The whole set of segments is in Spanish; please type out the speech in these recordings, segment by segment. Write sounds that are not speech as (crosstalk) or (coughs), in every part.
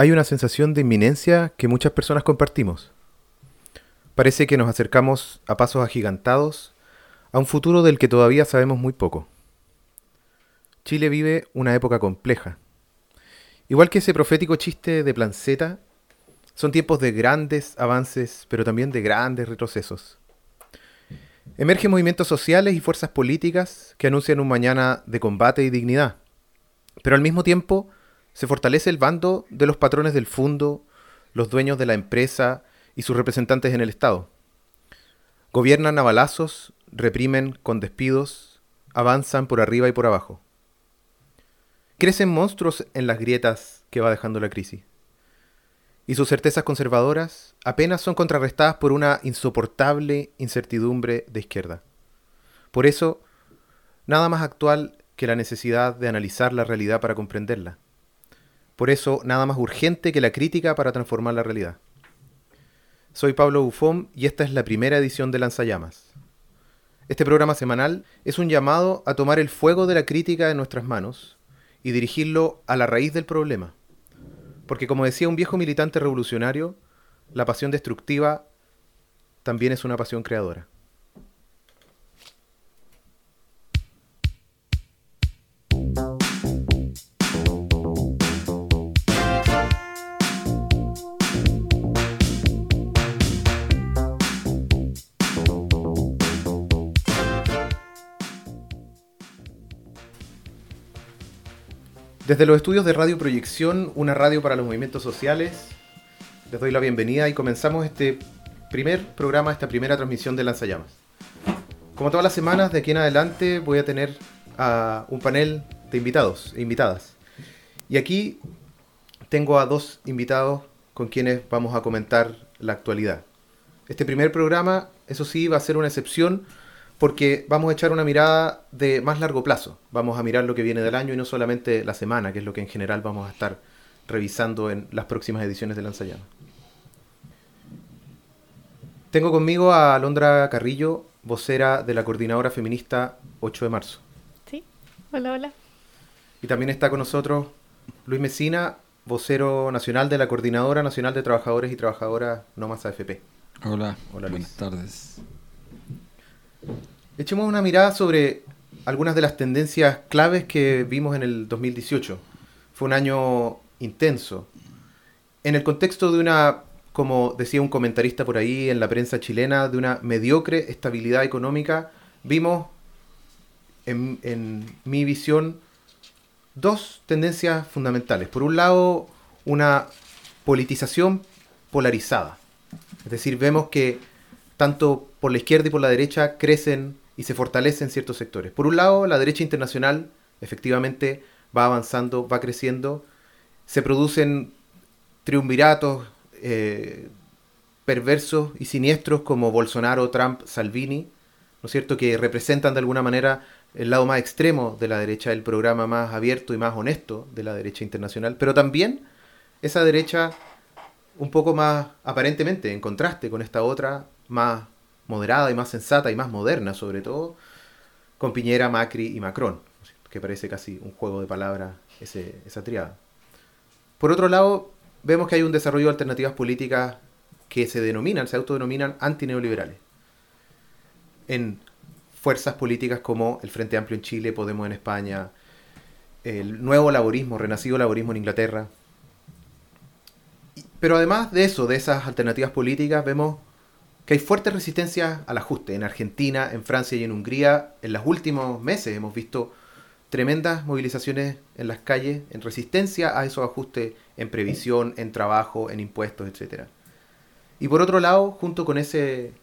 Hay una sensación de inminencia que muchas personas compartimos. Parece que nos acercamos a pasos agigantados a un futuro del que todavía sabemos muy poco. Chile vive una época compleja. Igual que ese profético chiste de Planceta, son tiempos de grandes avances, pero también de grandes retrocesos. Emergen movimientos sociales y fuerzas políticas que anuncian un mañana de combate y dignidad, pero al mismo tiempo se fortalece el bando de los patrones del fondo, los dueños de la empresa y sus representantes en el Estado. Gobiernan a balazos, reprimen con despidos, avanzan por arriba y por abajo. Crecen monstruos en las grietas que va dejando la crisis. Y sus certezas conservadoras apenas son contrarrestadas por una insoportable incertidumbre de izquierda. Por eso, nada más actual que la necesidad de analizar la realidad para comprenderla. Por eso, nada más urgente que la crítica para transformar la realidad. Soy Pablo Bufón y esta es la primera edición de Lanzallamas. Este programa semanal es un llamado a tomar el fuego de la crítica en nuestras manos y dirigirlo a la raíz del problema. Porque como decía un viejo militante revolucionario, la pasión destructiva también es una pasión creadora. Desde los estudios de Radio Proyección, una radio para los movimientos sociales, les doy la bienvenida y comenzamos este primer programa, esta primera transmisión de Lanzallamas. Como todas las semanas, de aquí en adelante voy a tener a un panel de invitados e invitadas. Y aquí tengo a dos invitados con quienes vamos a comentar la actualidad. Este primer programa, eso sí, va a ser una excepción porque vamos a echar una mirada de más largo plazo. Vamos a mirar lo que viene del año y no solamente la semana, que es lo que en general vamos a estar revisando en las próximas ediciones de Lanzallama. Tengo conmigo a Alondra Carrillo, vocera de la coordinadora feminista 8 de marzo. Sí, hola, hola. Y también está con nosotros Luis Mesina, vocero nacional de la Coordinadora Nacional de Trabajadores y Trabajadoras No Más AFP. Hola, hola buenas tardes. Echemos una mirada sobre algunas de las tendencias claves que vimos en el 2018. Fue un año intenso. En el contexto de una, como decía un comentarista por ahí en la prensa chilena, de una mediocre estabilidad económica, vimos, en, en mi visión, dos tendencias fundamentales. Por un lado, una politización polarizada. Es decir, vemos que tanto por la izquierda y por la derecha crecen y se fortalecen ciertos sectores. Por un lado, la derecha internacional efectivamente va avanzando, va creciendo, se producen triunviratos eh, perversos y siniestros como Bolsonaro, Trump, Salvini, ¿no es cierto?, que representan de alguna manera el lado más extremo de la derecha, el programa más abierto y más honesto de la derecha internacional, pero también esa derecha un poco más aparentemente en contraste con esta otra más moderada y más sensata y más moderna sobre todo, con Piñera, Macri y Macron, que parece casi un juego de palabras ese, esa triada. Por otro lado, vemos que hay un desarrollo de alternativas políticas que se denominan, se autodenominan antineoliberales. En fuerzas políticas como el Frente Amplio en Chile, Podemos en España, el nuevo laborismo, renacido laborismo en Inglaterra. Pero además de eso, de esas alternativas políticas, vemos que hay fuertes resistencias al ajuste. En Argentina, en Francia y en Hungría, en los últimos meses hemos visto tremendas movilizaciones en las calles en resistencia a esos ajustes en previsión, en trabajo, en impuestos, etc. Y por otro lado, junto con ese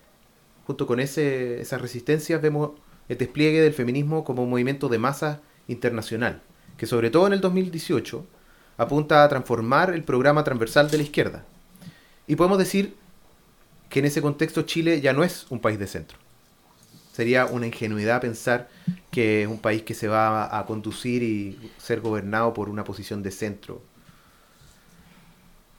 junto con ese, esas resistencias vemos el despliegue del feminismo como un movimiento de masa internacional, que sobre todo en el 2018 apunta a transformar el programa transversal de la izquierda. Y podemos decir que en ese contexto Chile ya no es un país de centro. Sería una ingenuidad pensar que es un país que se va a conducir y ser gobernado por una posición de centro.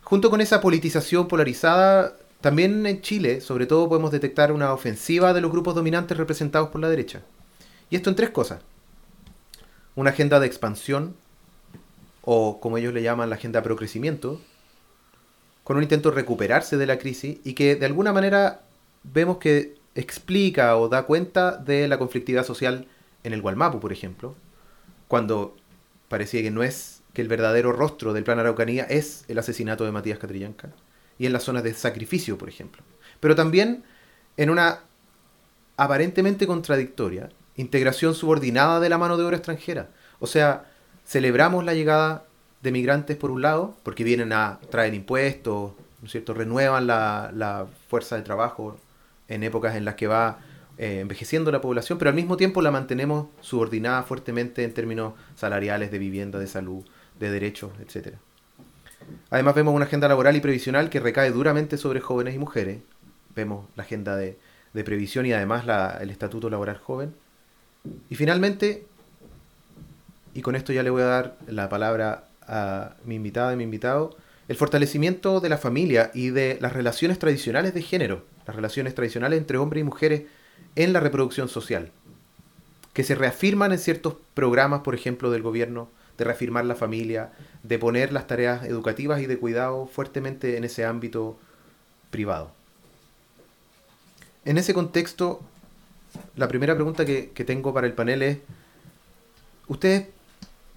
Junto con esa politización polarizada, también en Chile, sobre todo, podemos detectar una ofensiva de los grupos dominantes representados por la derecha. Y esto en tres cosas. Una agenda de expansión, o como ellos le llaman la agenda pro crecimiento, con un intento de recuperarse de la crisis y que de alguna manera vemos que explica o da cuenta de la conflictividad social en el Gualmapu, por ejemplo, cuando parecía que no es que el verdadero rostro del plan Araucanía es el asesinato de Matías Catrillanca, y en las zonas de sacrificio, por ejemplo. Pero también en una aparentemente contradictoria integración subordinada de la mano de obra extranjera. O sea, celebramos la llegada de migrantes por un lado, porque vienen a traer impuestos, ¿no es cierto? renuevan la, la fuerza de trabajo en épocas en las que va eh, envejeciendo la población, pero al mismo tiempo la mantenemos subordinada fuertemente en términos salariales, de vivienda, de salud, de derechos, etc. Además vemos una agenda laboral y previsional que recae duramente sobre jóvenes y mujeres. Vemos la agenda de, de previsión y además la, el estatuto laboral joven. Y finalmente, y con esto ya le voy a dar la palabra a mi invitada y mi invitado, el fortalecimiento de la familia y de las relaciones tradicionales de género, las relaciones tradicionales entre hombres y mujeres en la reproducción social, que se reafirman en ciertos programas, por ejemplo, del gobierno, de reafirmar la familia, de poner las tareas educativas y de cuidado fuertemente en ese ámbito privado. En ese contexto, la primera pregunta que, tengo para el panel es, ¿ustedes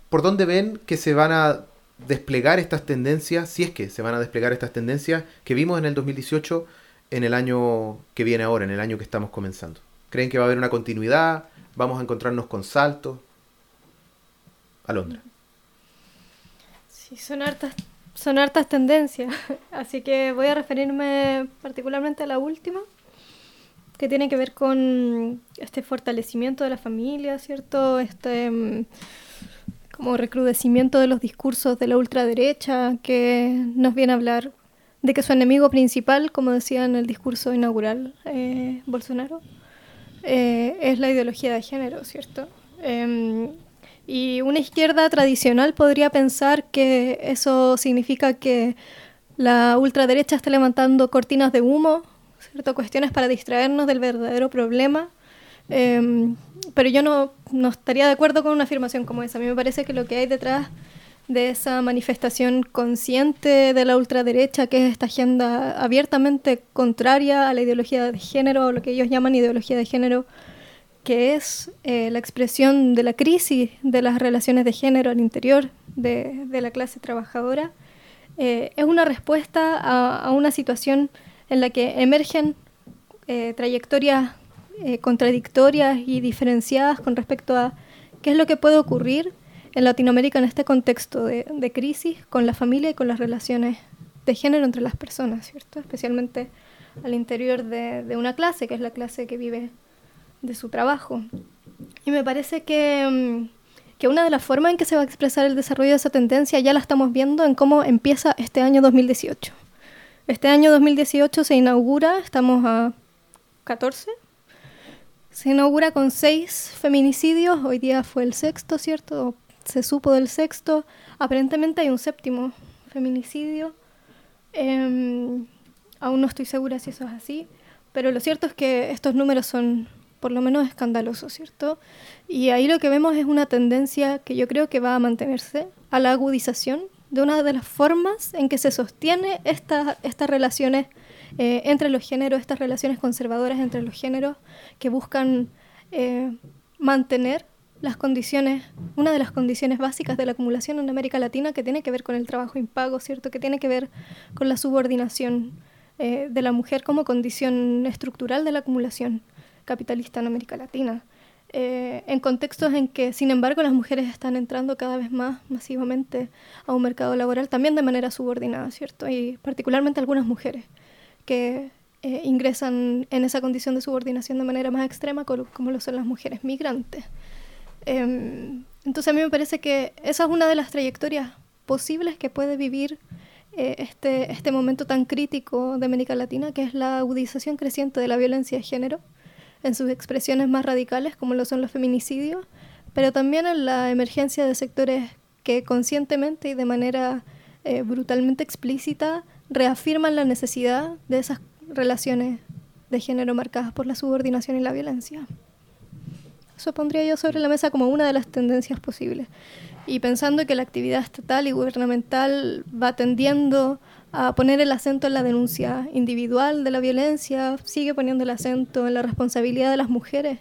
por dónde ven que se van a desplegar estas tendencias, si es que se van a desplegar estas tendencias que vimos en el 2018 en el año que viene ahora, en el año que estamos comenzando? ¿Creen que va a haber una continuidad? ¿Vamos a encontrarnos con saltos? Alondra. Sí, son hartas, son hartas tendencias, (laughs) así que voy a referirme particularmente a la última, que tiene que ver con este fortalecimiento de la familia, ¿cierto? Este mm, como recrudecimiento de los discursos de la ultraderecha, que nos viene a hablar de que su enemigo principal, como decía en el discurso inaugural eh, Bolsonaro, eh, es la ideología de género, ¿cierto? Em, y una izquierda tradicional podría pensar que eso significa que la ultraderecha está levantando cortinas de humo, ¿cierto? Cuestiones para distraernos del verdadero problema. Em, pero yo no, no estaría de acuerdo con una afirmación como esa. A mí me parece que lo que hay detrás de esa manifestación consciente de la ultraderecha, que es esta agenda abiertamente contraria a la ideología de género, o lo que ellos llaman ideología de género, que es eh, la expresión de la crisis de las relaciones de género al interior de, la clase trabajadora, eh, es una respuesta a, una situación en la que emergen eh, trayectorias contradictorias y diferenciadas con respecto a qué es lo que puede ocurrir en Latinoamérica en este contexto de, crisis con la familia y con las relaciones de género entre las personas, ¿cierto? Especialmente al interior de, una clase, que es la clase que vive de su trabajo. Y me parece que, mm, que, una de las formas en que se va a expresar el desarrollo de esa tendencia ya la estamos viendo en cómo empieza este año 2018. Este año 2018 se inaugura, estamos a 14, se inaugura con seis feminicidios, hoy día fue el sexto, ¿cierto? se supo del sexto, aparentemente hay un séptimo feminicidio. Em, aún no estoy segura si eso es así, pero lo cierto es que estos números son por lo menos escandalosos, ¿cierto? Y ahí lo que vemos es una tendencia que yo creo que va a mantenerse a la agudización de una de las formas en que se sostiene esta, estas relaciones eh, entre los géneros, estas relaciones conservadoras entre los géneros que buscan eh, mantener las condiciones, una de las condiciones básicas de la acumulación en América Latina que tiene que ver con el trabajo impago, ¿cierto? Que tiene que ver con la subordinación eh, de la mujer como condición estructural de la acumulación capitalista en América Latina. Eh, en contextos en que, sin embargo, las mujeres están entrando cada vez más masivamente a un mercado laboral, también de manera subordinada, ¿cierto? Y particularmente algunas mujeres que eh, ingresan en esa condición de subordinación de manera más extrema, como lo son las mujeres migrantes. Em, entonces a mí me parece que esa es una de las trayectorias posibles que puede vivir eh, este, este momento tan crítico de América Latina, que es la agudización creciente de la violencia de género en sus expresiones más radicales, como lo son los feminicidios, pero también en la emergencia de sectores que conscientemente y de manera eh, brutalmente explícita reafirman la necesidad de esas relaciones de género marcadas por la subordinación y la violencia. Eso pondría yo sobre la mesa como una de las tendencias posibles. Y pensando que la actividad estatal y gubernamental va tendiendo a poner el acento en la denuncia individual de la violencia, sigue poniendo el acento en la responsabilidad de las mujeres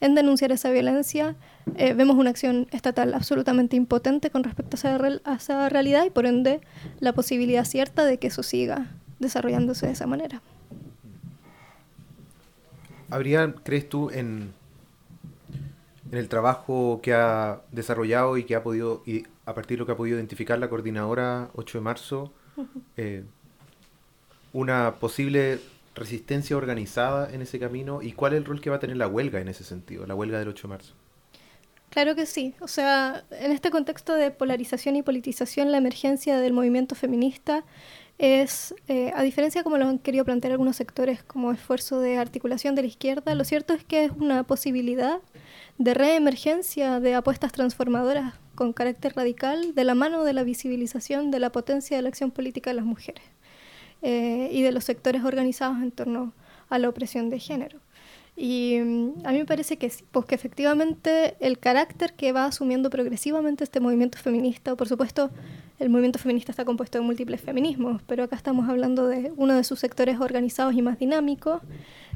en denunciar esa violencia. Eh, vemos una acción estatal absolutamente impotente con respecto a esa, realidad y por ende la posibilidad cierta de que eso siga desarrollándose de esa manera. ¿Habría, crees tú, en, en el trabajo que ha desarrollado y que ha podido, y a partir de lo que ha podido identificar la coordinadora 8 de marzo, eh, una posible resistencia organizada en ese camino y cuál es el rol que va a tener la huelga en ese sentido, la huelga del 8 de marzo. Claro que sí. O sea, en este contexto de polarización y politización, la emergencia del movimiento feminista es, eh, a diferencia como lo han querido plantear algunos sectores como esfuerzo de articulación de la izquierda, lo cierto es que es una posibilidad de reemergencia de apuestas transformadoras con carácter radical de la mano de la visibilización de la potencia de la acción política de las mujeres eh, y de los sectores organizados en torno a la opresión de género. Y mm, a mí me parece que sí, pues que efectivamente el carácter que va asumiendo progresivamente este movimiento feminista, por supuesto el movimiento feminista está compuesto de múltiples feminismos, pero acá estamos hablando de uno de sus sectores organizados y más dinámicos,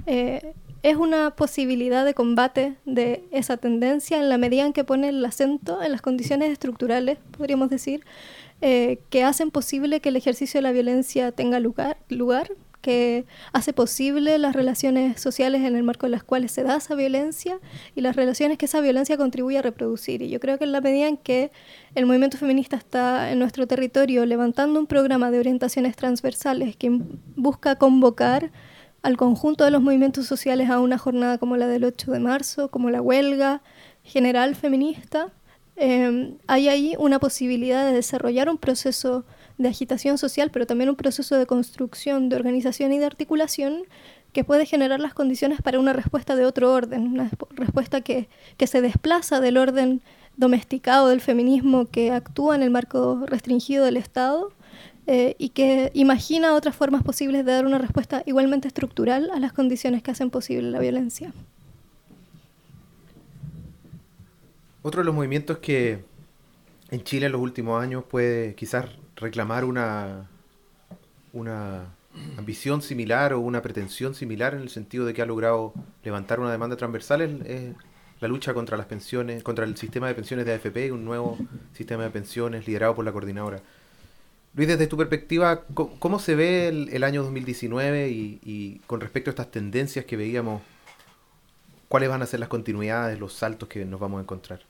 eh, es una posibilidad de combate de esa tendencia en la medida en que pone el acento en las condiciones estructurales, podríamos decir, eh, que hacen posible que el ejercicio de la violencia tenga lugar, lugar, que hace posible las relaciones sociales en el marco de las cuales se da esa violencia y las relaciones que esa violencia contribuye a reproducir. Y yo creo que en la medida en que el movimiento feminista está en nuestro territorio levantando un programa de orientaciones transversales que busca convocar al conjunto de los movimientos sociales a una jornada como la del 8 de marzo, como la huelga general feminista, eh, hay ahí una posibilidad de desarrollar un proceso de agitación social, pero también un proceso de construcción, de organización y de articulación que puede generar las condiciones para una respuesta de otro orden, una respuesta que, que se desplaza del orden domesticado del feminismo que actúa en el marco restringido del Estado eh, y que imagina otras formas posibles de dar una respuesta igualmente estructural a las condiciones que hacen posible la violencia. Otro de los movimientos que en Chile en los últimos años puede quizás reclamar una, una ambición similar o una pretensión similar en el sentido de que ha logrado levantar una demanda transversal es, la lucha contra las pensiones, contra el sistema de pensiones de AFP, un nuevo sistema de pensiones liderado por la coordinadora. Luis, desde tu perspectiva, ¿cómo, se ve el, año 2019 y, con respecto a estas tendencias que veíamos, cuáles van a ser las continuidades, los saltos que nos vamos a encontrar?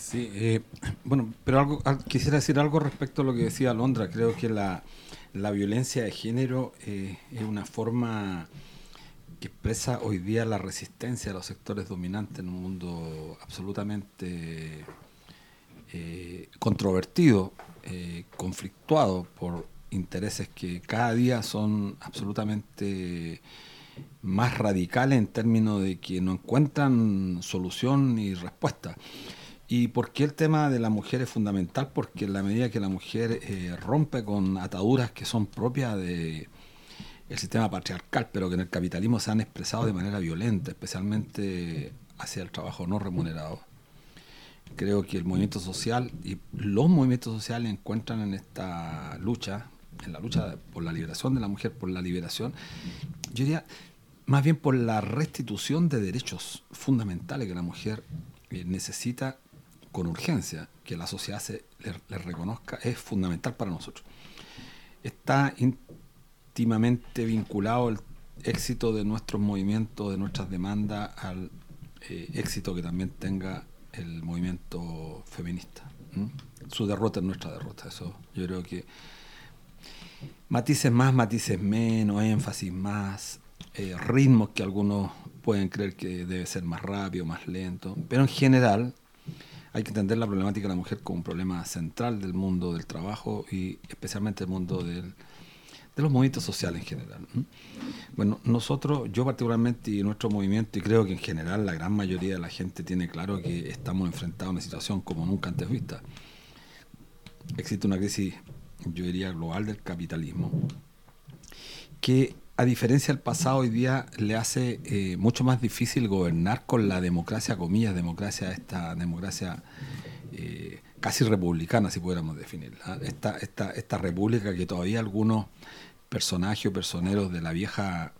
Sí, eh, (clears throat) bueno, pero algo, quisiera decir algo respecto a lo que decía Alondra. Creo que la, violencia de género eh, es una forma que expresa hoy día la resistencia de los sectores dominantes en un mundo absolutamente eh, controvertido eh, conflictuado por intereses que cada día son absolutamente más radicales en términos de que no encuentran solución ni respuesta. ¿Y por qué el tema de la mujer es fundamental? Porque en la medida que la mujer eh, rompe con ataduras que son propias de el sistema patriarcal, pero que en el capitalismo se han expresado de manera violenta, especialmente hacia el trabajo no remunerado, creo que el movimiento social y los movimientos sociales encuentran en esta lucha, en la lucha por la liberación de la mujer, por la liberación, yo diría más bien por la restitución de derechos fundamentales que la mujer eh, necesita con urgencia, que la sociedad se le, reconozca, es fundamental para nosotros. Está íntimamente vinculado el éxito de nuestros movimientos, de nuestras demandas, al eh, éxito que también tenga el movimiento feminista. Su derrota es nuestra derrota. Eso yo creo que matices más, matices menos, énfasis más, eh, ritmos que algunos pueden creer que debe ser más rápido, más lento, pero en general hay que entender la problemática de la mujer como un problema central del mundo del trabajo y especialmente el mundo del de los movimientos sociales en general. Bueno, nosotros, yo particularmente y nuestro movimiento, y creo que en general la gran mayoría de la gente tiene claro que estamos enfrentados a una situación como nunca antes vista. Existe una crisis, yo diría, global del capitalismo, que a diferencia del pasado hoy día le hace eh, mucho más difícil gobernar con la democracia, comillas, democracia, esta democracia... Eh, casi republicana, si pudiéramos definirla. Esta, esta, esta república que todavía algunos personajes o personeros de la vieja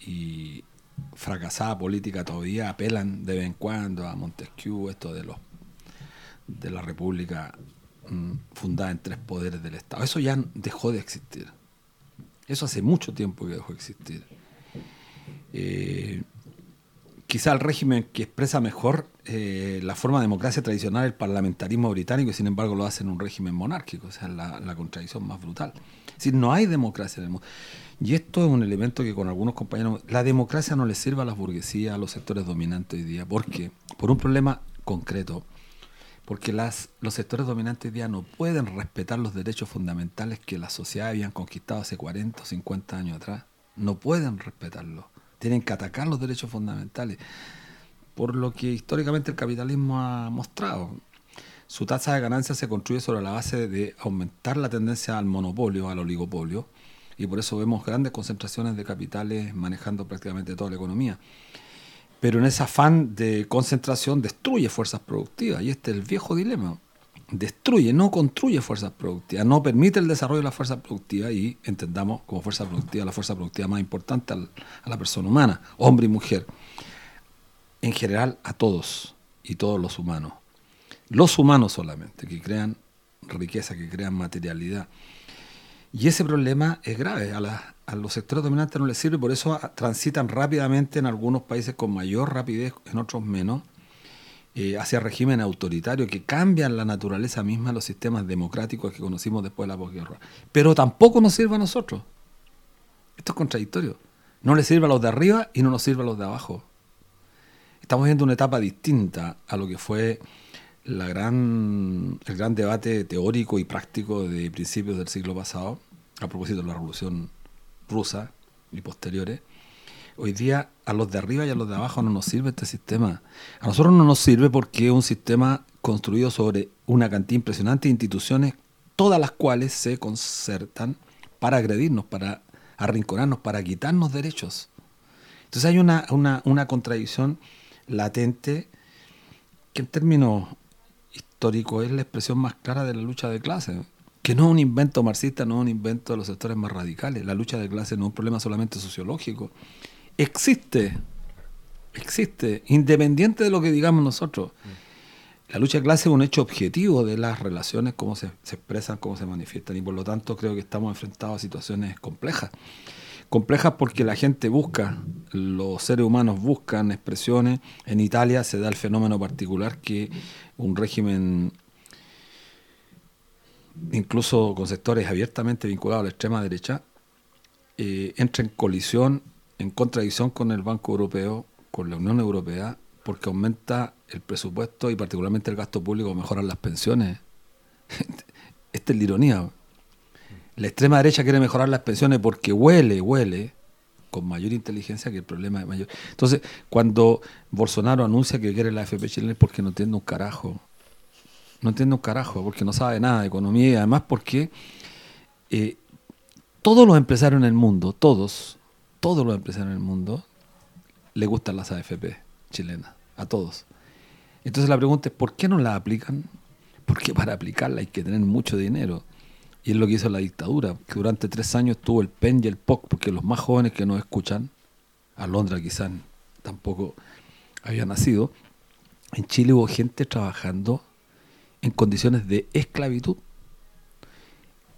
y fracasada política todavía apelan de vez en cuando a Montesquieu, esto de los de la república mm, fundada en tres poderes del Estado. Eso ya dejó de existir. Eso hace mucho tiempo que dejó de existir. Eh, quizá el régimen que expresa mejor eh, la forma de democracia tradicional, el parlamentarismo británico, sin embargo lo hace en un régimen monárquico, o sea, la, la contradicción más brutal. Es decir, no hay democracia en el mundo. Y esto es un elemento que con algunos compañeros, la democracia no le sirve a las burguesías, a los sectores dominantes hoy día, porque por un problema concreto, porque las, los sectores dominantes hoy día no pueden respetar los derechos fundamentales que la sociedad habían conquistado hace 40 o 50 años atrás. No pueden respetarlos. Tienen que atacar los derechos fundamentales. Por lo que históricamente el capitalismo ha mostrado. Su tasa de ganancia se construye sobre la base de aumentar la tendencia al monopolio, al oligopolio, y por eso vemos grandes concentraciones de capitales manejando prácticamente toda la economía pero en ese afán de concentración destruye fuerzas productivas. Y este es el viejo dilema. Destruye, no construye fuerzas productivas, no permite el desarrollo de las fuerzas productivas y entendamos como fuerza productiva la fuerza productiva más importante a la persona humana, hombre y mujer. En general a todos y todos los humanos. Los humanos solamente, que crean riqueza, que crean materialidad. Y ese problema es grave. A, los sectores dominantes no les sirve, por eso transitan rápidamente en algunos países con mayor rapidez, en otros menos, eh, hacia regímenes autoritarios que cambian la naturaleza misma de los sistemas democráticos que conocimos después de la posguerra. Pero tampoco nos sirve a nosotros. Esto es contradictorio. No le sirve a los de arriba y no nos sirve a los de abajo. Estamos viendo una etapa distinta a lo que fue la gran, el gran debate teórico y práctico de principios del siglo pasado, a propósito de la revolución rusa y posteriores, hoy día a los de arriba y a los de abajo no nos sirve este sistema. A nosotros no nos sirve porque es un sistema construido sobre una cantidad impresionante de instituciones, todas las cuales se concertan para agredirnos, para arrinconarnos, para quitarnos derechos. Entonces hay una, una, una contradicción latente que en términos histórico es la expresión más clara de la lucha de clases, que no es un invento marxista, no es un invento de los sectores más radicales. La lucha de clases no es un problema solamente sociológico. Existe, existe, independiente de lo que digamos nosotros. La lucha de clases es un hecho objetivo de las relaciones, cómo se, se expresan, cómo se manifiestan, y por lo tanto creo que estamos enfrentados a situaciones complejas complejas porque la gente busca, los seres humanos buscan expresiones. En Italia se da el fenómeno particular que un régimen, incluso con sectores abiertamente vinculados a la extrema derecha, eh, entra en colisión, en contradicción con el Banco Europeo, con la Unión Europea, porque aumenta el presupuesto y particularmente el gasto público, mejoran las pensiones. (laughs) Esta es la ironía. La extrema derecha quiere mejorar las pensiones porque huele, huele con mayor inteligencia que el problema es mayor. Entonces, cuando Bolsonaro anuncia que quiere la FP chilena es porque no entiende un carajo. No entiende un carajo, porque no sabe nada de economía y además porque eh, todos los empresarios en el mundo, todos, todos los empresarios en el mundo, le gustan las AFP chilenas, a todos. Entonces la pregunta es, ¿por qué no la aplican? Porque para aplicarla hay que tener mucho dinero. Y es lo que hizo la dictadura, que durante tres años tuvo el PEN y el POC, porque los más jóvenes que no escuchan, Alondra quizás tampoco había nacido, en Chile hubo gente trabajando en condiciones de esclavitud.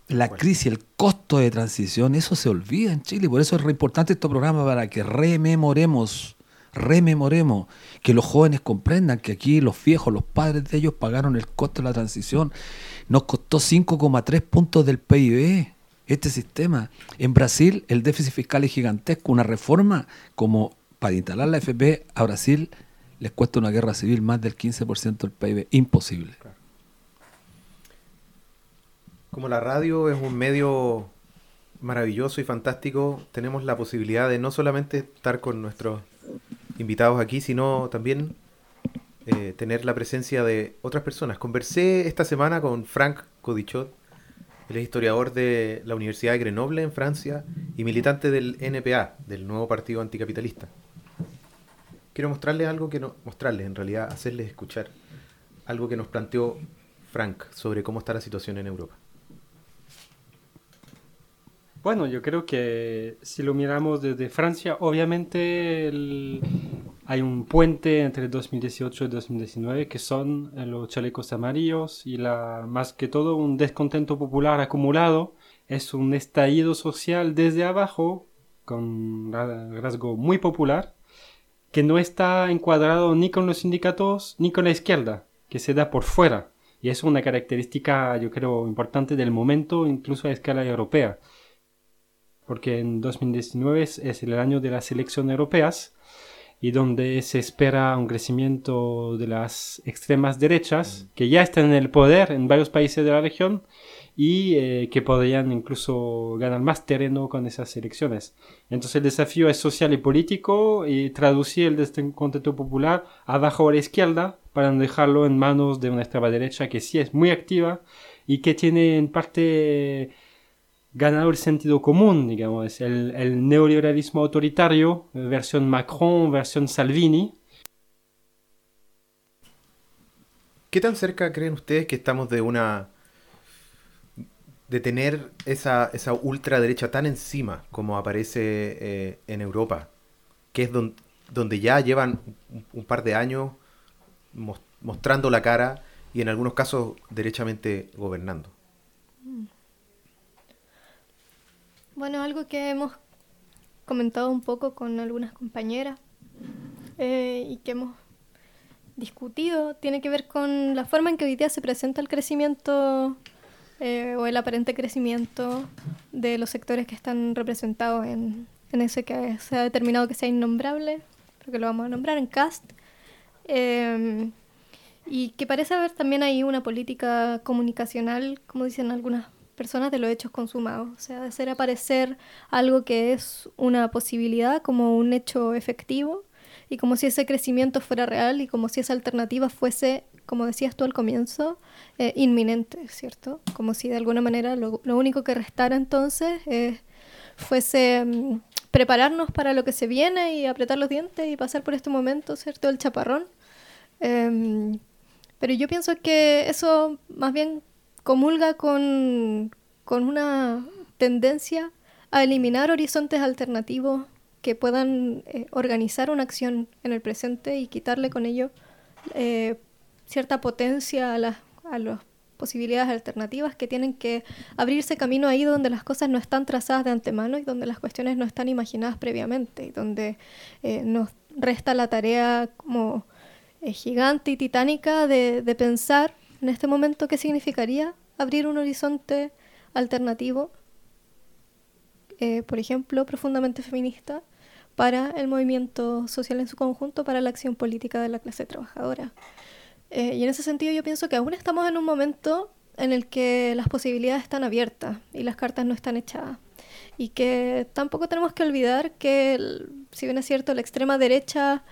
La crisis, el costo de transición, eso se olvida en Chile. Por eso es re importante este programa para que rememoremos, rememoremos, que los jóvenes comprendan que aquí los viejos, los padres de ellos pagaron el costo de la transición nos costó 5,3 puntos del PIB este sistema. En Brasil el déficit fiscal es gigantesco. Una reforma como para instalar la FP a Brasil les cuesta una guerra civil más del 15% del PIB. Imposible. Como la radio es un medio maravilloso y fantástico, tenemos la posibilidad de no solamente estar con nuestros invitados aquí, sino también eh, tener la presencia de otras personas. Conversé esta semana con Frank Codichot, el historiador de la Universidad de Grenoble en Francia y militante del NPA, del nuevo partido anticapitalista. Quiero mostrarles algo que no, mostrarles en realidad, hacerles escuchar algo que nos planteó Frank, sobre cómo está la situación en Europa? Bueno, yo creo que si lo miramos desde Francia, obviamente hay un puente entre 2018 y 2019 que son eh, los chalecos amarillos y la, más que todo un descontento popular acumulado. Es un estallido social desde abajo con rasgo muy popular que no está encuadrado ni con los sindicatos ni con la izquierda, que se da por fuera. Y es una característica, yo creo, importante del momento, incluso a escala europea porque en 2019 es, el año de las elecciones europeas y donde se espera un crecimiento de las extremas derechas que ya están en el poder en varios países de la región y eh, que podrían incluso ganar más terreno con esas elecciones. Entonces el desafío es social y político y traducir el descontento popular abajo a la izquierda para no dejarlo en manos de una extrema derecha que sí es muy activa y que tiene en parte ganado el sentido común, digamos, el, el neoliberalismo autoritario, versión Macron, versión Salvini. ¿Qué tan cerca creen ustedes que estamos de una de tener esa, esa ultraderecha tan encima como aparece eh, en Europa, que es donde ya llevan un, par de años mostrando la cara y en algunos casos derechamente gobernando? Bueno, algo que hemos comentado un poco con algunas compañeras eh, y que hemos discutido tiene que ver con la forma en que hoy día se presenta el crecimiento eh, o el aparente crecimiento de los sectores que están representados en, ese que se ha determinado que sea innombrable, porque lo vamos a nombrar en CAST. Em, y que parece haber también ahí una política comunicacional, como dicen algunas personas de los hechos consumados, o sea, de hacer aparecer algo que es una posibilidad como un hecho efectivo y como si ese crecimiento fuera real y como si esa alternativa fuese, como decías tú al comienzo, eh, inminente, ¿cierto? Como si de alguna manera lo, único que restara entonces eh, fuese mm, prepararnos para lo que se viene y apretar los dientes y pasar por este momento, ¿cierto? El chaparrón. Em, pero yo pienso que eso más bien comulga con, una tendencia a eliminar horizontes alternativos que puedan eh, organizar una acción en el presente y quitarle con ello eh, cierta potencia a las, a las posibilidades alternativas que tienen que abrirse camino ahí donde las cosas no están trazadas de antemano y donde las cuestiones no están imaginadas previamente y donde eh, nos resta la tarea como gigante y titánica de, de pensar en este momento qué significaría abrir un horizonte alternativo, eh, por ejemplo, profundamente feminista, para el movimiento social en su conjunto, para la acción política de la clase trabajadora. Eh, y en ese sentido yo pienso que aún estamos en un momento en el que las posibilidades están abiertas y las cartas no están echadas. Y que tampoco tenemos que olvidar que, si bien es cierto, la extrema derecha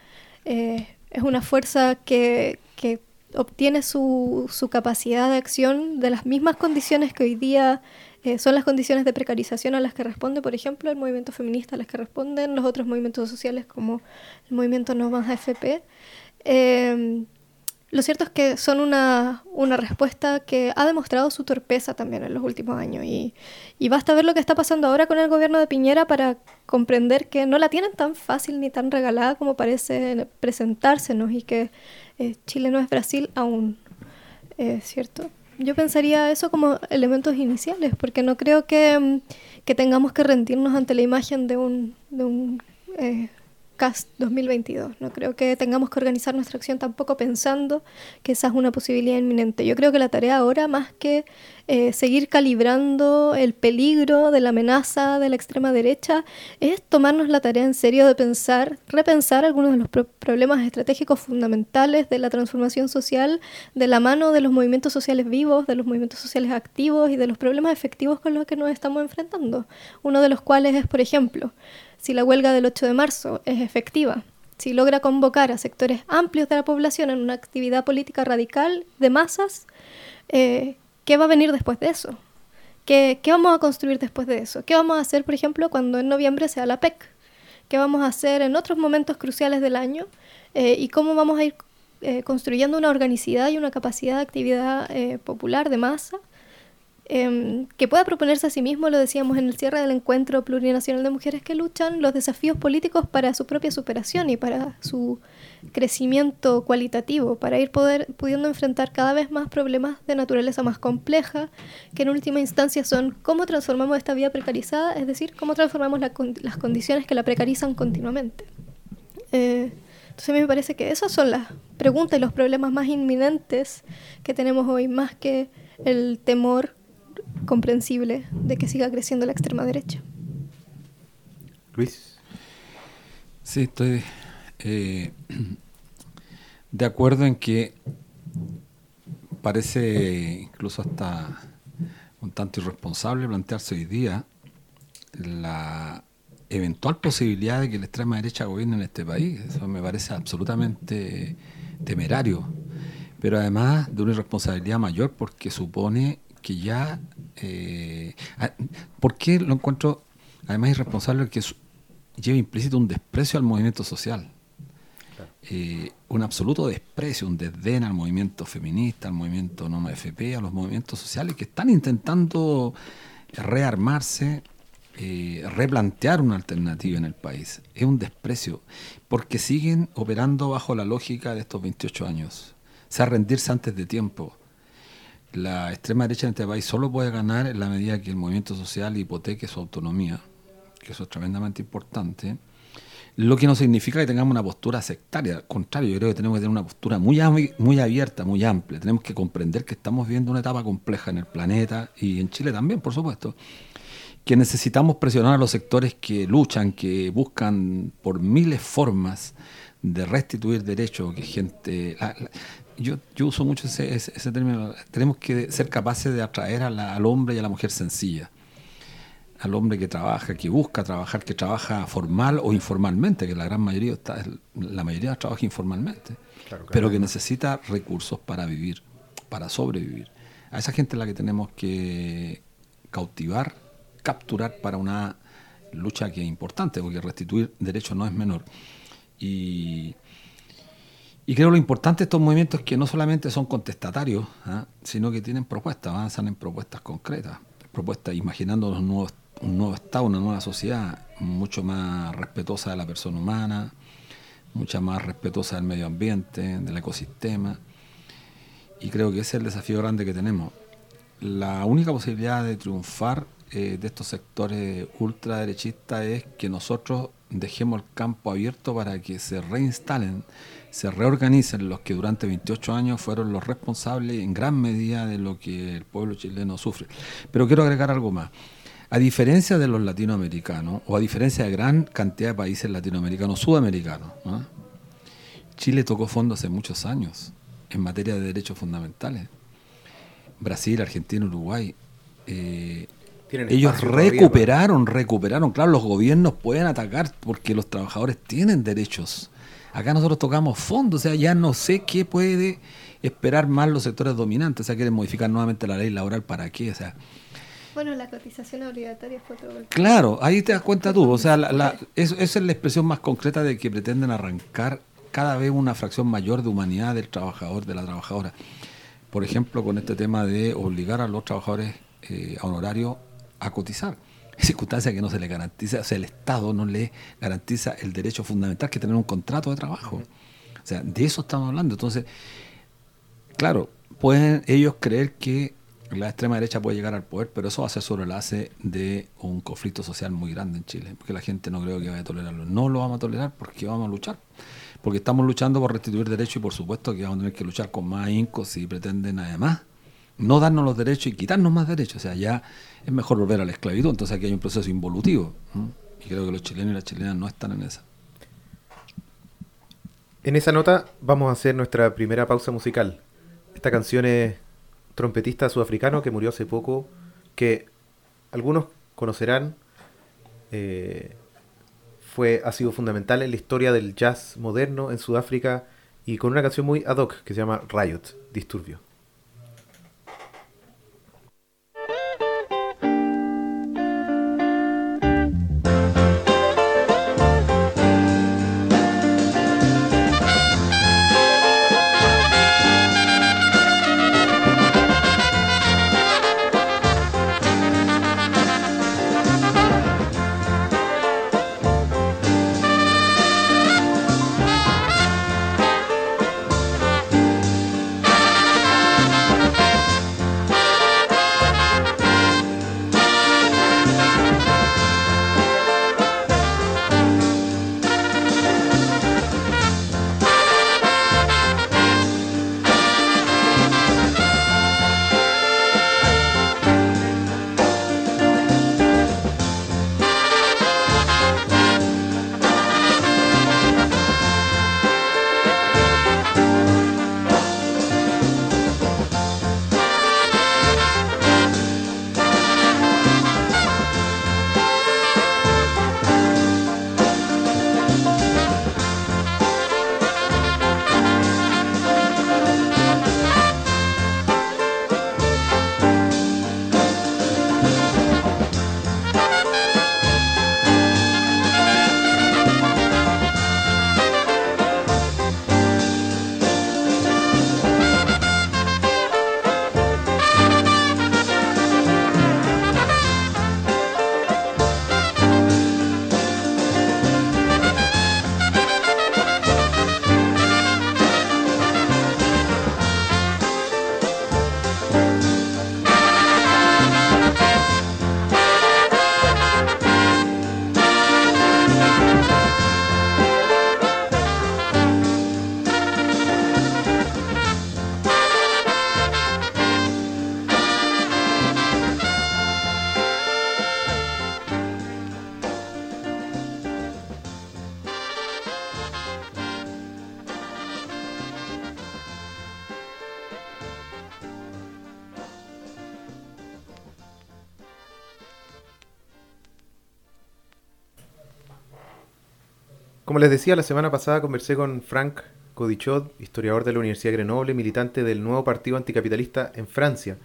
eh, es una fuerza que, que obtiene su, su, capacidad de acción de las mismas condiciones que hoy día eh, son las condiciones de precarización a las que responde, por ejemplo, el movimiento feminista a las que responden los otros movimientos sociales como el movimiento No Más AFP. Eh, lo cierto es que son una, una, respuesta que ha demostrado su torpeza también en los últimos años y, y, basta ver lo que está pasando ahora con el gobierno de Piñera para comprender que no la tienen tan fácil ni tan regalada como parece presentársenos y que eh, Chile no es Brasil aún, eh, ¿cierto? Yo pensaría eso como elementos iniciales, porque no creo que, mm, que tengamos que rendirnos ante la imagen de un, de un eh, CAST 2022. No creo que tengamos que organizar nuestra acción tampoco pensando que esa es una posibilidad inminente. Yo creo que la tarea ahora, más que eh, seguir calibrando el peligro de la amenaza de la extrema derecha, es tomarnos la tarea en serio de pensar, repensar algunos de los problemas estratégicos fundamentales de la transformación social de la mano de los movimientos sociales vivos, de los movimientos sociales activos y de los problemas efectivos con los que nos estamos enfrentando. Uno de los cuales es, por ejemplo, si la huelga del 8 de marzo es efectiva, si logra convocar a sectores amplios de la población en una actividad política radical de masas, eh, ¿qué va a venir después de eso? ¿Qué, ¿Qué, vamos a construir después de eso? ¿Qué vamos a hacer, por ejemplo, cuando en noviembre sea la PEC? ¿Qué vamos a hacer en otros momentos cruciales del año? Eh, ¿Y cómo vamos a ir eh, construyendo una organicidad y una capacidad de actividad popular de masa em, que pueda proponerse a sí mismo, lo decíamos en el cierre del encuentro plurinacional de mujeres que luchan, los desafíos políticos para su propia superación y para su crecimiento cualitativo, para ir poder, pudiendo enfrentar cada vez más problemas de naturaleza más compleja, que en última instancia son cómo transformamos esta vida precarizada, es decir, cómo transformamos las condiciones que la precarizan continuamente. Eh, entonces a mí me parece que esas son las preguntas y los problemas más inminentes que tenemos hoy, más que el temor comprensible de que siga creciendo la extrema derecha. Luis. Sí, estoy eh, (clears throat) de acuerdo en que parece incluso hasta un tanto irresponsable plantearse hoy día la eventual posibilidad de que la extrema derecha gobierne en este país. Eso me parece absolutamente temerario. Pero además de una irresponsabilidad mayor porque supone que ya... Eh, ah, ¿Por qué lo encuentro además irresponsable? Que lleva implícito un desprecio al movimiento social. Eh, un absoluto desprecio, un desdén al movimiento feminista, al movimiento no FP, a los movimientos sociales que están intentando rearmarse eh, replantear una alternativa en el país. Es un desprecio, porque siguen operando bajo la lógica de estos 28 años. O sea, rendirse antes de tiempo. La extrema derecha en este país solo puede ganar en la medida que el movimiento social hipoteque su autonomía, que eso es tremendamente importante. Lo que no significa que tengamos una postura sectaria, al contrario, yo creo que tenemos que tener una postura muy, muy abierta, muy amplia. Tenemos que comprender que estamos viviendo una etapa compleja en el planeta y en Chile también, por supuesto que necesitamos presionar a los sectores que luchan, que buscan por miles formas de restituir derechos, que gente... yo, yo uso mucho ese, ese, término, tenemos que ser capaces de atraer al hombre y a la mujer sencilla, al hombre que trabaja, que busca trabajar, que trabaja formal o informalmente, que la gran mayoría, está, la mayoría trabaja informalmente, pero que necesita recursos para vivir, para sobrevivir. A esa gente es la que tenemos que cautivar capturar para una lucha que es importante, porque restituir derechos no es menor. Y, y creo lo importante de estos movimientos es que no solamente son contestatarios, ¿ah? sino que tienen propuestas, avanzan en propuestas concretas, propuestas imaginando un nuevo, Estado, una nueva sociedad mucho más respetuosa de la persona humana, mucha más respetuosa del medio ambiente, del ecosistema. Y creo que ese es el desafío grande que tenemos. La única posibilidad de triunfar eh, de estos sectores ultraderechistas es que nosotros dejemos el campo abierto para que se reinstalen, se reorganicen los que durante 28 años fueron los responsables en gran medida de lo que el pueblo chileno sufre. Pero quiero agregar algo más. A diferencia de los latinoamericanos, o a diferencia de gran cantidad de países latinoamericanos, sudamericanos, Chile tocó fondo hace muchos años en materia de derechos fundamentales. Brasil, Argentina, Uruguay, eh, ellos recuperaron, recuperaron. Claro, los gobiernos pueden atacar porque los trabajadores tienen derechos. Acá nosotros tocamos fondo, o sea, ya no sé qué puede esperar más los sectores dominantes. O sea, quieren modificar nuevamente la ley laboral para qué, o sea. Bueno, la cotización obligatoria fue todo Claro, ahí te das cuenta tú. O sea, la, (laughs) esa es la expresión más concreta de que pretenden arrancar cada vez una fracción mayor de humanidad del trabajador, de la trabajadora. Por ejemplo, con este tema de obligar a los trabajadores eh, a honorario a cotizar. Circunstancia que no se le garantiza, o sea, el Estado no le garantiza el derecho fundamental que tener un contrato de trabajo. O sea, de eso estamos hablando. Entonces, claro, pueden ellos creer que la extrema derecha puede llegar al poder, pero eso va a ser sobre base de un conflicto social muy grande en Chile, porque la gente no creo que vaya a tolerarlo. No lo vamos a tolerar porque vamos a luchar, porque estamos luchando por restituir derechos y por supuesto que vamos a tener que luchar con más incos si pretenden además no darnos los derechos y quitarnos más derechos. O sea, ya es mejor volver a la esclavitud. Entonces aquí hay un proceso involutivo. Y creo que los chilenos y las chilenas no están en esa. En esa nota vamos a hacer nuestra primera pausa musical. Esta canción es trompetista sudafricano que murió hace poco, que algunos conocerán, eh, fue, ha sido fundamental en la historia del jazz moderno en Sudáfrica y con una canción muy ad hoc que se llama Riot, Disturbio. Como les decía, la semana pasada conversé con Frank Codichot, historiador de la Universidad de Grenoble, militante del nuevo partido anticapitalista en Francia.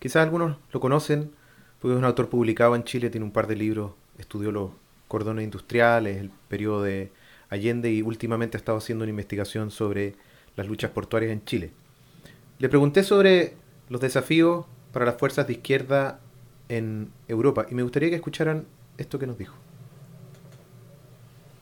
Quizás algunos lo conocen porque es un autor publicado en Chile, tiene un par de libros, estudió los cordones industriales, el periodo de Allende y últimamente ha estado haciendo una investigación sobre las luchas portuarias en Chile. Le pregunté sobre los desafíos para las fuerzas de izquierda en Europa y me gustaría que escucharan esto que nos dijo.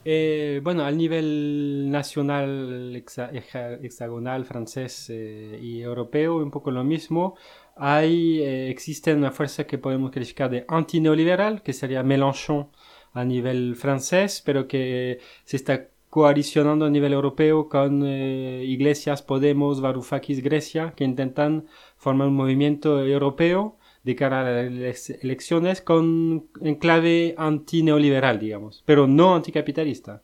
Eh, bueno, al nivel nacional, hexagonal, francés eh, y europeo, un poco lo mismo. Hay, eh, existe una fuerza que podemos calificar de antineoliberal, que sería Mélenchon a nivel francés, pero que se está coalicionando a nivel europeo con Iglesias, Podemos, Varoufakis, Grecia, que intentan formar un movimiento europeo de cara a las elecciones con en clave antineoliberal, digamos, pero no anticapitalista,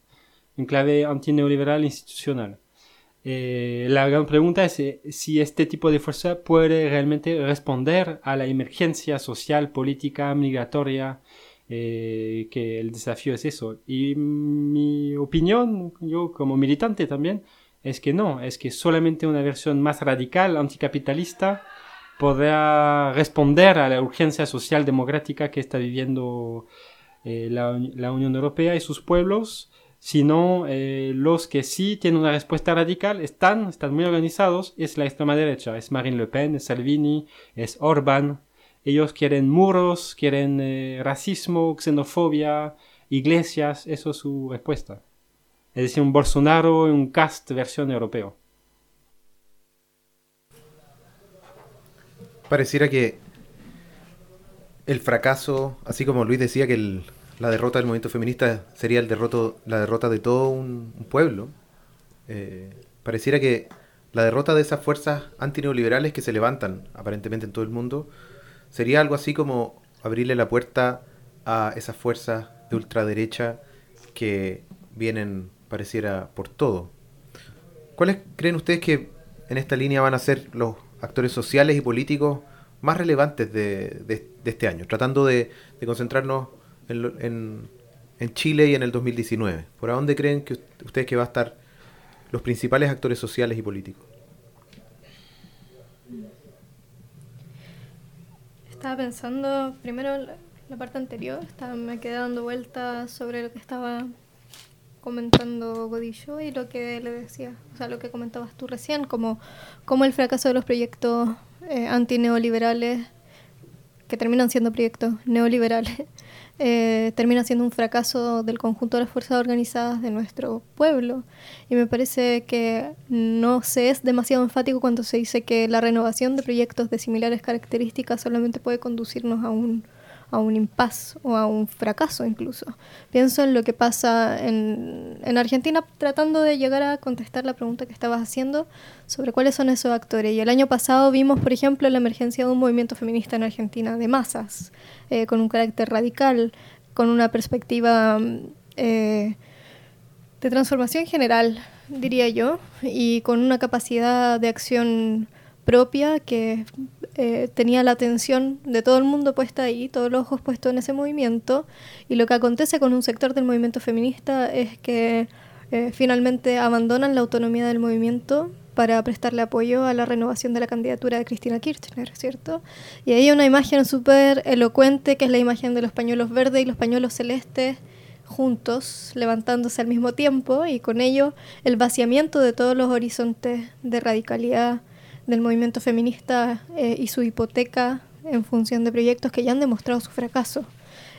en clave antineoliberal institucional. Eh, la gran pregunta es eh, si este tipo de fuerza puede realmente responder a la emergencia social, política, migratoria, eh, que el desafío es eso. Y mi opinión, yo como militante también, es que no, es que solamente una versión más radical, anticapitalista, podrá responder a la urgencia social democrática que está viviendo eh, la, Unión Europea y sus pueblos, sino eh, los que sí tienen una respuesta radical están, están muy organizados, es la extrema derecha, es Marine Le Pen, es Salvini, es Orban. Ellos quieren muros, quieren eh, racismo, xenofobia, iglesias, eso es su respuesta. Es decir, un Bolsonaro, un cast versión europeo. Pareciera que el fracaso, así como Luis decía que la derrota del movimiento feminista sería el derroto, la derrota de todo un, pueblo, eh, pareciera que la derrota de esas fuerzas antineoliberales que se levantan aparentemente en todo el mundo sería algo así como abrirle la puerta a esas fuerzas de ultraderecha que vienen, pareciera, por todo. ¿Cuáles creen ustedes que en esta línea van a ser los actores sociales y políticos más relevantes de, este año, tratando de, concentrarnos en, Chile y en el 2019. ¿Por dónde creen que ustedes que va a estar los principales actores sociales y políticos? Estaba pensando, primero la parte anterior, estaba, me quedé dando vueltas sobre lo que estaba comentando Godillo y lo que le decía, o sea, lo que comentabas tú recién, como, como el fracaso de los proyectos eh, antineoliberales, que terminan siendo proyectos neoliberales, (laughs) eh, termina siendo un fracaso del conjunto de las fuerzas organizadas de nuestro pueblo. Y me parece que no se es demasiado enfático cuando se dice que la renovación de proyectos de similares características solamente puede conducirnos a un a un impas o a un fracaso incluso. Pienso en lo que pasa en, en, Argentina tratando de llegar a contestar la pregunta que estabas haciendo sobre cuáles son esos actores. Y el año pasado vimos, por ejemplo, la emergencia de un movimiento feminista en Argentina de masas, eh, con un carácter radical, con una perspectiva eh, de transformación general, diría yo, y con una capacidad de acción propia que eh, tenía la atención de todo el mundo puesta ahí, todos los ojos puestos en ese movimiento, y lo que acontece con un sector del movimiento feminista es que eh, finalmente abandonan la autonomía del movimiento para prestarle apoyo a la renovación de la candidatura de Cristina Kirchner, ¿cierto? Y hay una imagen súper elocuente que es la imagen de los pañuelos verdes y los pañuelos celestes juntos, levantándose al mismo tiempo, y con ello el vaciamiento de todos los horizontes de radicalidad del movimiento feminista eh, y su hipoteca en función de proyectos que ya han demostrado su fracaso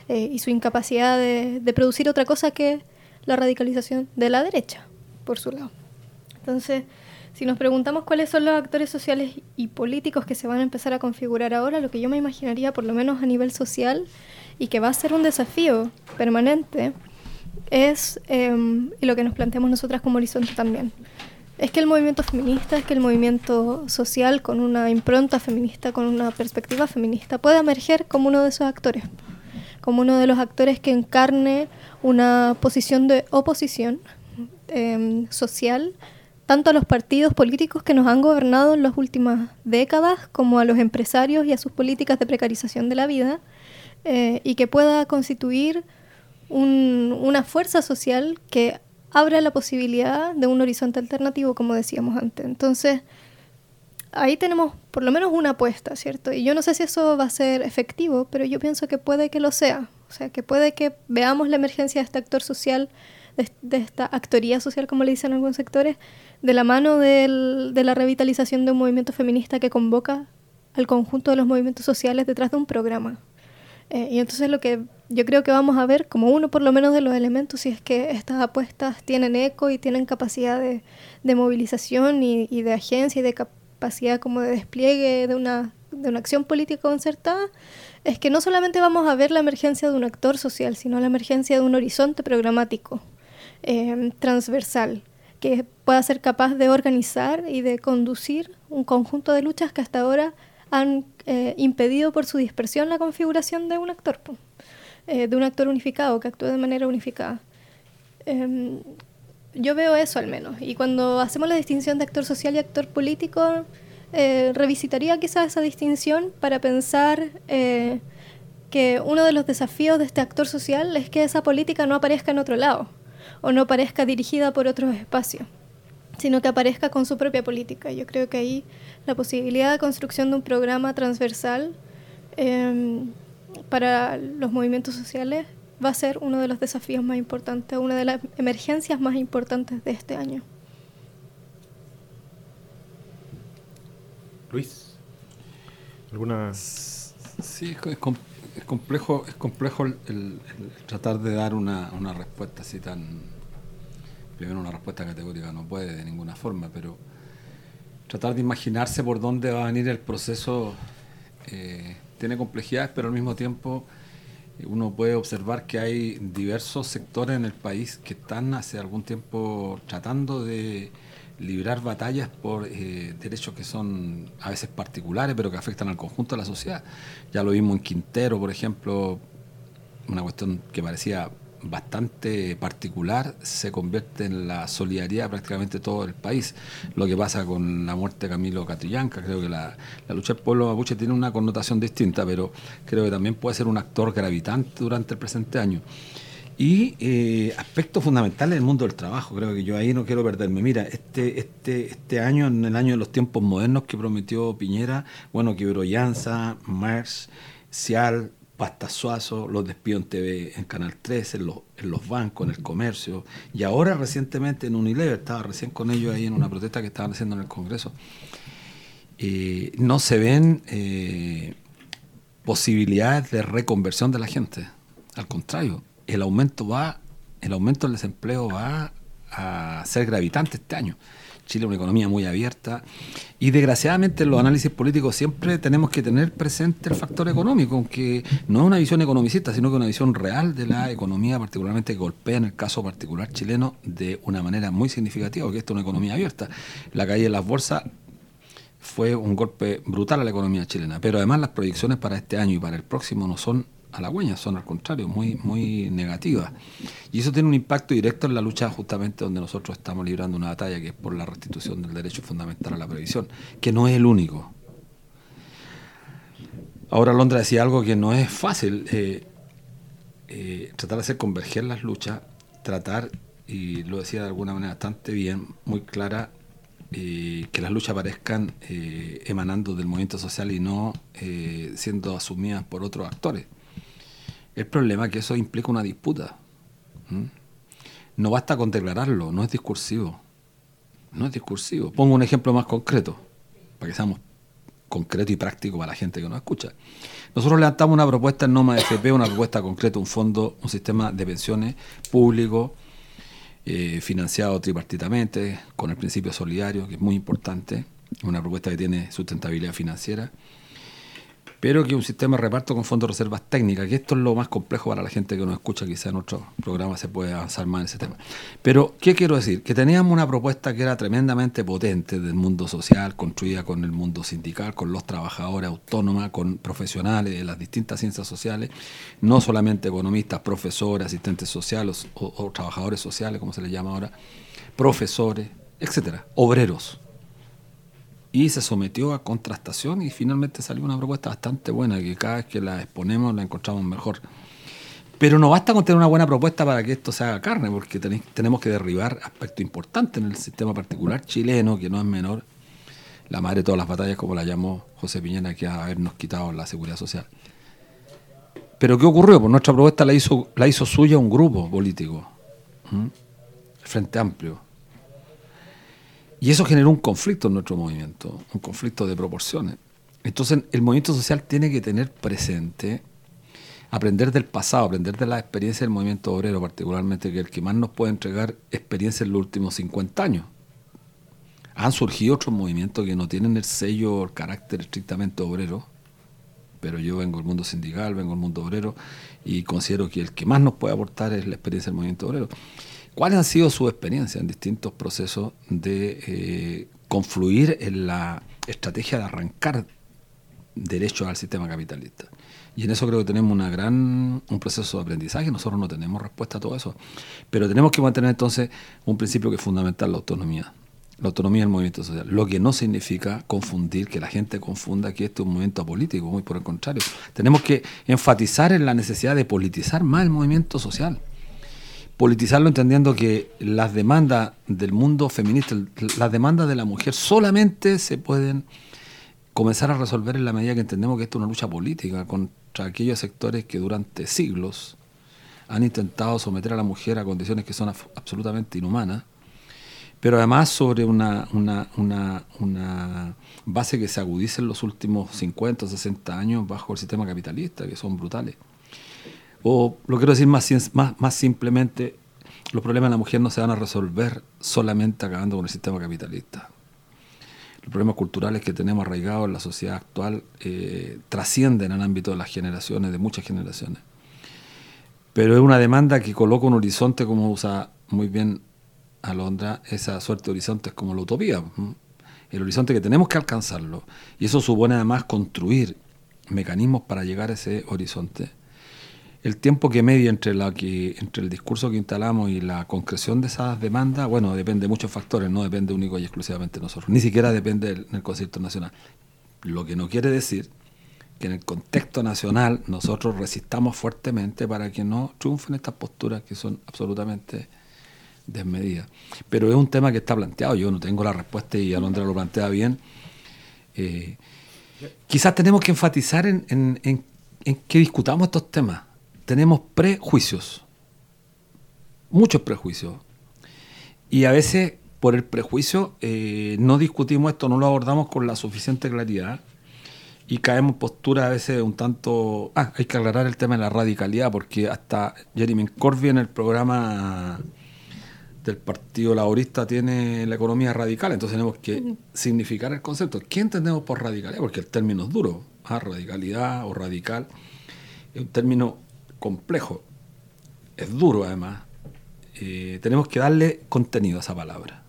eh, y su incapacidad de, producir otra cosa que la radicalización de la derecha, por su lado. Entonces, si nos preguntamos cuáles son los actores sociales y políticos que se van a empezar a configurar ahora, lo que yo me imaginaría, por lo menos a nivel social, y que va a ser un desafío permanente, es, em, y lo que nos planteamos nosotras como horizonte también, es que el movimiento feminista, es que el movimiento social con una impronta feminista, con una perspectiva feminista, pueda emerger como uno de esos actores, como uno de los actores que encarne una posición de oposición em, social, tanto a los partidos políticos que nos han gobernado en las últimas décadas, como a los empresarios y a sus políticas de precarización de la vida, eh, y que pueda constituir una fuerza social que abre la posibilidad de un horizonte alternativo, como decíamos antes. Entonces, ahí tenemos por lo menos una apuesta, ¿cierto? Y yo no sé si eso va a ser efectivo, pero yo pienso que puede que lo sea. O sea, que puede que veamos la emergencia de este actor social, de, esta actoría social, como le dicen algunos sectores, de la mano de la revitalización de un movimiento feminista que convoca al conjunto de los movimientos sociales detrás de un programa. Eh, y entonces lo que yo creo que vamos a ver como uno por lo menos de los elementos, si es que estas apuestas tienen eco y tienen capacidad de, movilización y, y, de agencia y de capacidad como de despliegue de una, de una acción política concertada, es que no solamente vamos a ver la emergencia de un actor social, sino la emergencia de un horizonte programático eh, transversal que pueda ser capaz de organizar y de conducir un conjunto de luchas que hasta ahora han eh, impedido por su dispersión la configuración de un actor, eh, de un actor unificado, que actúe de manera unificada. Em, yo veo eso al menos. Y cuando hacemos la distinción de actor social y actor político, eh, revisitaría quizás esa distinción para pensar que uno de los desafíos de este actor social es que esa política no aparezca en otro lado o no aparezca dirigida por otros espacios sino que aparezca con su propia política. Yo creo que ahí la posibilidad de construcción de un programa transversal em, para los movimientos sociales va a ser uno de los desafíos más importantes, una de las emergencias más importantes de este año. Luis, ¿alguna...? Sí, es, complejo, es complejo el, tratar de dar una, una respuesta así tan primero una respuesta categórica no puede de ninguna forma, pero tratar de imaginarse por dónde va a venir el proceso eh, tiene complejidades, pero al mismo tiempo eh, uno puede observar que hay diversos sectores en el país que están hace algún tiempo tratando de librar batallas por eh, derechos que son a veces particulares, pero que afectan al conjunto de la sociedad. Ya lo vimos en Quintero, por ejemplo, una cuestión que parecía bastante particular se convierte en la solidaridad de prácticamente todo el país. Lo que pasa con la muerte de Camilo Catrillanca, creo que la, lucha del pueblo mapuche tiene una connotación distinta, pero creo que también puede ser un actor gravitante durante el presente año. Y eh, aspectos fundamentales del mundo del trabajo, creo que yo ahí no quiero perderme. Mira, este, este, este año, en el año de los tiempos modernos que prometió Piñera, bueno, que Llanza, Mars, Cial, Pastasuazo, los despidos en TV, en Canal 13, en los, en los bancos, en el comercio, y ahora recientemente en Unilever, estaba recién con ellos ahí en una protesta que estaban haciendo en el Congreso. Eh, no se ven eh, posibilidades de reconversión de la gente. Al contrario, el aumento va, el aumento del desempleo va a ser gravitante este año. Chile es una economía muy abierta y desgraciadamente en los análisis políticos siempre tenemos que tener presente el factor económico, aunque no es una visión economicista, sino que una visión real de la economía, particularmente que golpea en el caso particular chileno de una manera muy significativa, porque esta es una economía abierta. La caída de las bolsas fue un golpe brutal a la economía chilena, pero además las proyecciones para este año y para el próximo no son halagüeñas, son al contrario, muy, muy negativas. Y eso tiene un impacto directo en la lucha justamente donde nosotros estamos librando una batalla, que es por la restitución del derecho fundamental a la previsión, que no es el único. Ahora Londra decía algo que no es fácil, eh, eh, tratar de hacer converger las luchas, tratar, y lo decía de alguna manera bastante bien, muy clara, eh, que las luchas aparezcan emanando del movimiento social y no siendo asumidas por otros actores. El problema es que eso implica una disputa. No basta con declararlo, no es discursivo. No es discursivo. Pongo un ejemplo más concreto, para que seamos concreto y práctico para la gente que nos escucha. Nosotros levantamos una propuesta en Noma FP, una propuesta concreta, un fondo, un sistema de pensiones público, eh, financiado tripartitamente, con el principio solidario, que es muy importante, una propuesta que tiene sustentabilidad financiera pero que un sistema de reparto con fondos de reservas técnicas, que esto es lo más complejo para la gente que nos escucha, quizá en otro programa se puede avanzar más en ese tema. Pero, ¿qué quiero decir? Que teníamos una propuesta que era tremendamente potente del mundo social, construida con el mundo sindical, con los trabajadores autónomos, con profesionales de las distintas ciencias sociales, no solamente economistas, profesores, asistentes sociales o trabajadores sociales, como se les llama ahora, profesores, etcétera, obreros y se sometió a contrastación y finalmente salió una propuesta bastante buena que cada vez que la exponemos la encontramos mejor. Pero no basta con tener una buena propuesta para que esto se haga carne, porque tenemos que derribar aspectos importantes en el sistema particular chileno, que no es menor, la madre de todas las batallas, como la llamó José Piñera, que a habernos quitado la seguridad social. Pero ¿qué ocurrió? Pues nuestra propuesta la hizo, la hizo suya un grupo político, el Frente Amplio. Y eso generó un conflicto en nuestro movimiento, un conflicto de proporciones. Entonces el movimiento social tiene que tener presente, aprender del pasado, aprender de la experiencia del movimiento obrero, particularmente que el que más nos puede entregar experiencia en los últimos 50 años. Han surgido otros movimientos que no tienen el sello o el carácter estrictamente obrero, pero yo vengo del mundo sindical, vengo del mundo obrero y considero que el que más nos puede aportar es la experiencia del movimiento obrero. ¿Cuáles han sido sus experiencias en distintos procesos de eh, confluir en la estrategia de arrancar derechos al sistema capitalista? Y en eso creo que tenemos una gran, un proceso de aprendizaje. Nosotros no tenemos respuesta a todo eso. Pero tenemos que mantener entonces un principio que es fundamental, la autonomía la autonomía del movimiento social. Lo que no significa confundir, que la gente confunda que este es un movimiento político, muy por el contrario. Tenemos que enfatizar en la necesidad de politizar más el movimiento social. Politizarlo entendiendo que las demandas del mundo feminista, las demandas de la mujer solamente se pueden comenzar a resolver en la medida que entendemos que esto es una lucha política contra aquellos sectores que durante siglos han intentado someter a la mujer a condiciones que son absolutamente inhumanas pero además sobre una, una, una, una, base que se agudiza en los últimos 50 o 60 años bajo el sistema capitalista, que son brutales. O lo quiero decir más, más, más simplemente, los problemas de la mujer no se van a resolver solamente acabando con el sistema capitalista. Los problemas culturales que tenemos arraigados en la sociedad actual eh, trascienden al ámbito de las generaciones, de muchas generaciones. Pero es una demanda que coloca un horizonte, como usa muy bien alondra esa suerte de horizonte es como la utopía. El horizonte que tenemos que alcanzarlo. Y eso supone además construir mecanismos para llegar a ese horizonte. El tiempo que media entre, la que, entre el discurso que instalamos y la concreción de esas demandas, bueno, depende de muchos factores, no depende único y exclusivamente de nosotros, ni siquiera depende del, del concierto nacional. Lo que no quiere decir que en el contexto nacional nosotros resistamos fuertemente para que no triunfen estas posturas que son absolutamente desmedida. Pero es un tema que está planteado, yo no tengo la respuesta y Alondra lo plantea bien. Eh, quizás tenemos que enfatizar en, en, que discutamos estos temas. Tenemos prejuicios, muchos prejuicios. Y a veces por el prejuicio eh, no discutimos esto, no lo abordamos con la suficiente claridad y caemos en postura a veces un tanto... Ah, hay que aclarar el tema de la radicalidad porque hasta Jeremy Corbyn en el programa del Partido Laborista tiene la economía radical, entonces tenemos que significar el concepto. ¿Qué entendemos por radicalidad? Porque el término es duro. ¿ah? Radicalidad o radical es un término complejo, es duro además. Eh, tenemos que darle contenido a esa palabra.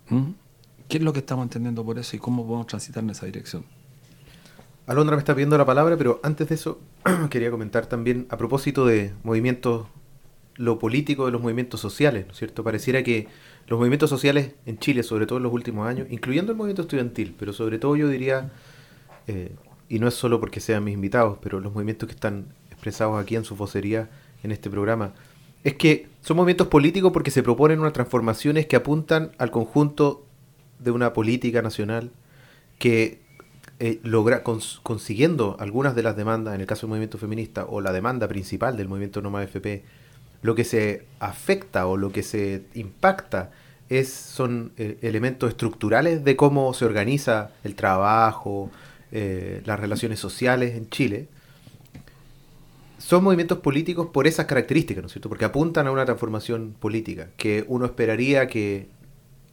¿Qué es lo que estamos entendiendo por eso y cómo podemos transitar en esa dirección? Alondra me está pidiendo la palabra, pero antes de eso (clears throat) quería comentar también a propósito de movimientos lo político de los movimientos sociales, ¿no es cierto? Pareciera que los movimientos sociales en Chile, sobre todo en los últimos años, incluyendo el movimiento estudiantil, pero sobre todo yo diría, eh, y no es solo porque sean mis invitados, pero los movimientos que están expresados aquí en su vocería en este programa, es que son movimientos políticos porque se proponen unas transformaciones que apuntan al conjunto de una política nacional que eh, logra consiguiendo algunas de las demandas, en el caso del movimiento feminista, o la demanda principal del movimiento Noma FP, lo que se afecta o lo que se impacta es, son eh, elementos estructurales de cómo se organiza el trabajo, eh, las relaciones sociales en Chile. Son movimientos políticos por esas características, ¿no es cierto? Porque apuntan a una transformación política, que uno esperaría que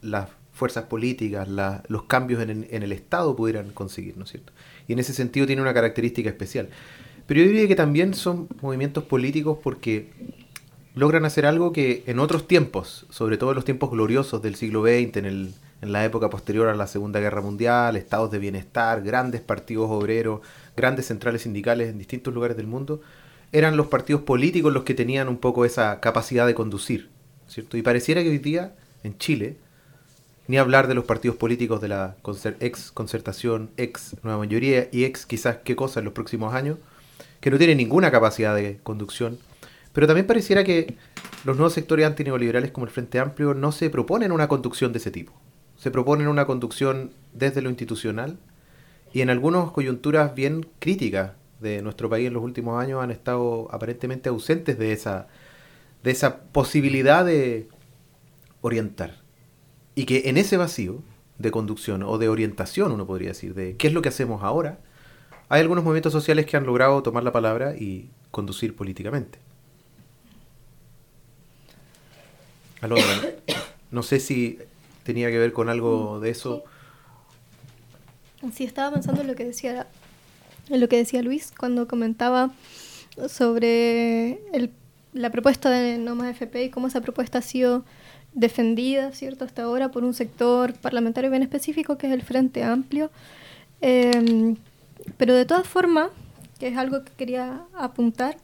las fuerzas políticas, los cambios en, en, el Estado pudieran conseguir, ¿no es cierto? Y en ese sentido tiene una característica especial. Pero yo diría que también son movimientos políticos porque logran hacer algo que en otros tiempos, sobre todo en los tiempos gloriosos del siglo XX, en, el, en la época posterior a la Segunda Guerra Mundial, estados de bienestar, grandes partidos obreros, grandes centrales sindicales en distintos lugares del mundo, eran los partidos políticos los que tenían un poco esa capacidad de conducir, ¿cierto? Y pareciera que hoy día, en Chile, ni hablar de los partidos políticos de la ex concertación, ex nueva mayoría y ex quizás qué cosa en los próximos años, que no tienen ninguna capacidad de conducción, Pero también pareciera que los nuevos sectores antineoliberales como el Frente Amplio no se proponen una conducción de ese tipo. Se proponen una conducción desde lo institucional y en algunas coyunturas bien críticas de nuestro país en los últimos años han estado aparentemente ausentes de esa, de esa posibilidad de orientar. Y que en ese vacío de conducción o de orientación, uno podría decir, de qué es lo que hacemos ahora, hay algunos movimientos sociales que han logrado tomar la palabra y conducir políticamente. Alondra, (coughs) no sé si tenía que ver con algo de eso. Sí, estaba pensando en lo que decía, en lo que decía Luis cuando comentaba sobre la propuesta de No Más FP y cómo esa propuesta ha sido defendida, ¿cierto?, hasta ahora por un sector parlamentario bien específico que es el Frente Amplio. Em, pero de todas formas, que es algo que quería apuntar,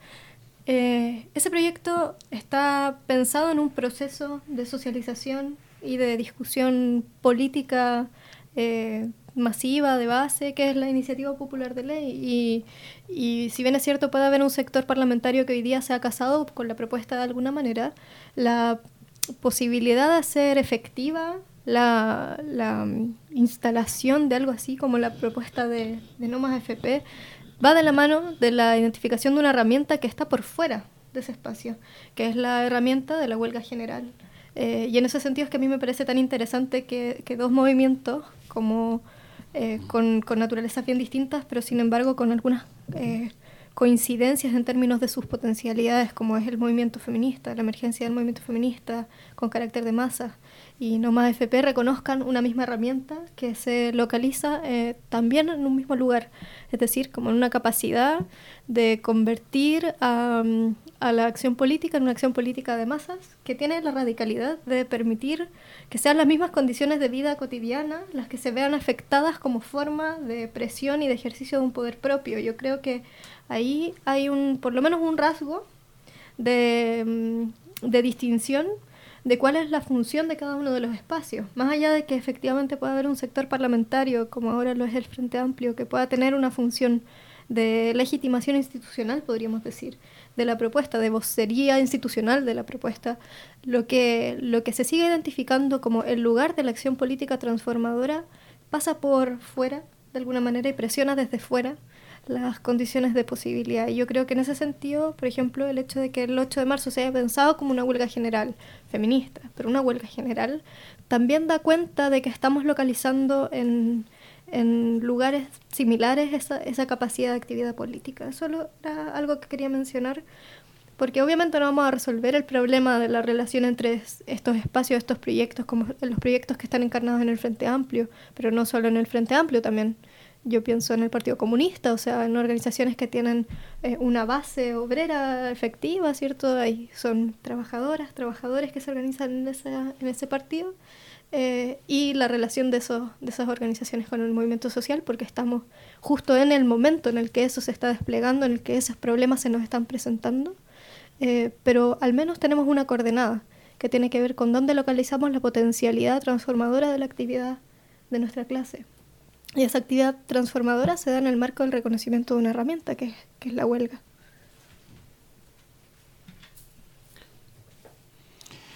eh, ese proyecto está pensado en un proceso de socialización y de discusión política eh, masiva, de base, que es la iniciativa popular de ley. Y, y, si bien es cierto, puede haber un sector parlamentario que hoy día se ha casado con la propuesta de alguna manera, la posibilidad de hacer efectiva la, la instalación de algo así como la propuesta de, de No Más FP va de la mano de la identificación de una herramienta que está por fuera de ese espacio, que es la herramienta de la huelga general. Eh, y en ese sentido es que a mí me parece tan interesante que, que dos movimientos como eh, con, con, naturalezas bien distintas, pero sin embargo con algunas eh, coincidencias en términos de sus potencialidades, como es el movimiento feminista, la emergencia del movimiento feminista con carácter de masa, y no más FP reconozcan una misma herramienta que se localiza eh, también en un mismo lugar, es decir, como en una capacidad de convertir a, a, la acción política en una acción política de masas que tiene la radicalidad de permitir que sean las mismas condiciones de vida cotidiana las que se vean afectadas como forma de presión y de ejercicio de un poder propio. Yo creo que ahí hay un, por lo menos un rasgo de, mm, de distinción de cuál es la función de cada uno de los espacios, más allá de que efectivamente pueda haber un sector parlamentario, como ahora lo es el Frente Amplio, que pueda tener una función de legitimación institucional, podríamos decir, de la propuesta, de vocería institucional de la propuesta, lo que, lo que se sigue identificando como el lugar de la acción política transformadora pasa por fuera, de alguna manera, y presiona desde fuera las condiciones de posibilidad. Y yo creo que en ese sentido, por ejemplo, el hecho de que el 8 de marzo se haya pensado como una huelga general feminista, pero una huelga general, también da cuenta de que estamos localizando en, en lugares similares esa, esa capacidad de actividad política. Eso era algo que quería mencionar, porque obviamente no vamos a resolver el problema de la relación entre estos espacios, estos proyectos, como los proyectos que están encarnados en el Frente Amplio, pero no solo en el Frente Amplio, también yo pienso en el Partido Comunista, o sea, en organizaciones que tienen eh, una base obrera efectiva, ¿cierto? Ahí son trabajadoras, trabajadores que se organizan en, esa, en ese partido. Eh, y la relación de, esos, de esas organizaciones con el movimiento social, porque estamos justo en el momento en el que eso se está desplegando, en el que esos problemas se nos están presentando, eh, pero al menos tenemos una coordenada que tiene que ver con dónde localizamos la potencialidad transformadora de la actividad de nuestra clase. Y esa actividad transformadora se da en el marco del reconocimiento de una herramienta, que, que es la huelga.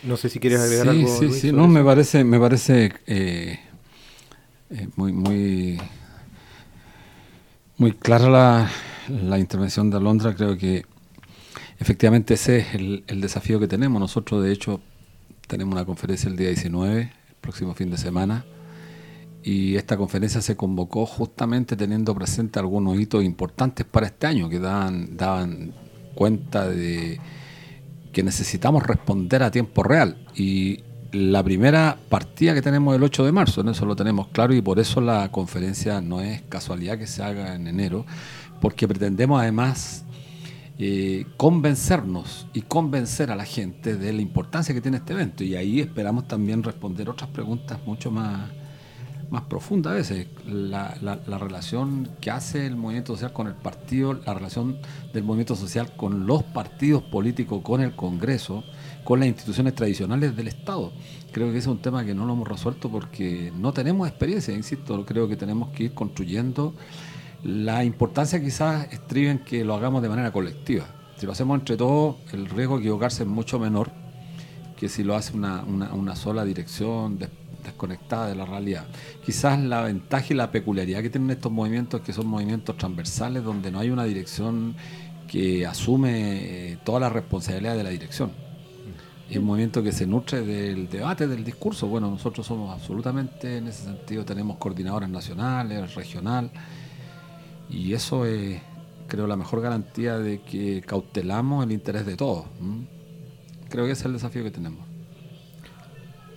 No sé si quieres agregar sí, algo. Sí, Luis, sí, no, eso. me parece, me parece eh, eh, muy, muy, muy clara la, la intervención de Alondra. Creo que efectivamente ese es el, el desafío que tenemos. Nosotros, de hecho, tenemos una conferencia el día 19, el próximo fin de semana y esta conferencia se convocó justamente teniendo presente algunos hitos importantes para este año que daban, daban cuenta de que necesitamos responder a tiempo real. Y la primera partida que tenemos el 8 de marzo, en eso lo tenemos claro y por eso la conferencia no es casualidad que se haga en enero, porque pretendemos además eh, convencernos y convencer a la gente de la importancia que tiene este evento. Y ahí esperamos también responder otras preguntas mucho más más profunda a veces, la, la, la, relación que hace el movimiento social con el partido, la relación del movimiento social con los partidos políticos, con el Congreso, con las instituciones tradicionales del Estado. Creo que ese es un tema que no lo hemos resuelto porque no tenemos experiencia, insisto, creo que tenemos que ir construyendo. La importancia quizás estriba en que lo hagamos de manera colectiva. Si lo hacemos entre todos, el riesgo de equivocarse es mucho menor que si lo hace una, una, una sola dirección des- desconectada de la realidad. Quizás la ventaja y la peculiaridad que tienen estos movimientos es que son movimientos transversales donde no hay una dirección que asume eh, toda la responsabilidad de la dirección. Es un movimiento que se nutre del debate, del discurso. Bueno, nosotros somos absolutamente, en ese sentido, tenemos coordinadores nacionales, regional, y eso es, creo, la mejor garantía de que cautelamos el interés de todos. Creo que ese es el desafío que tenemos.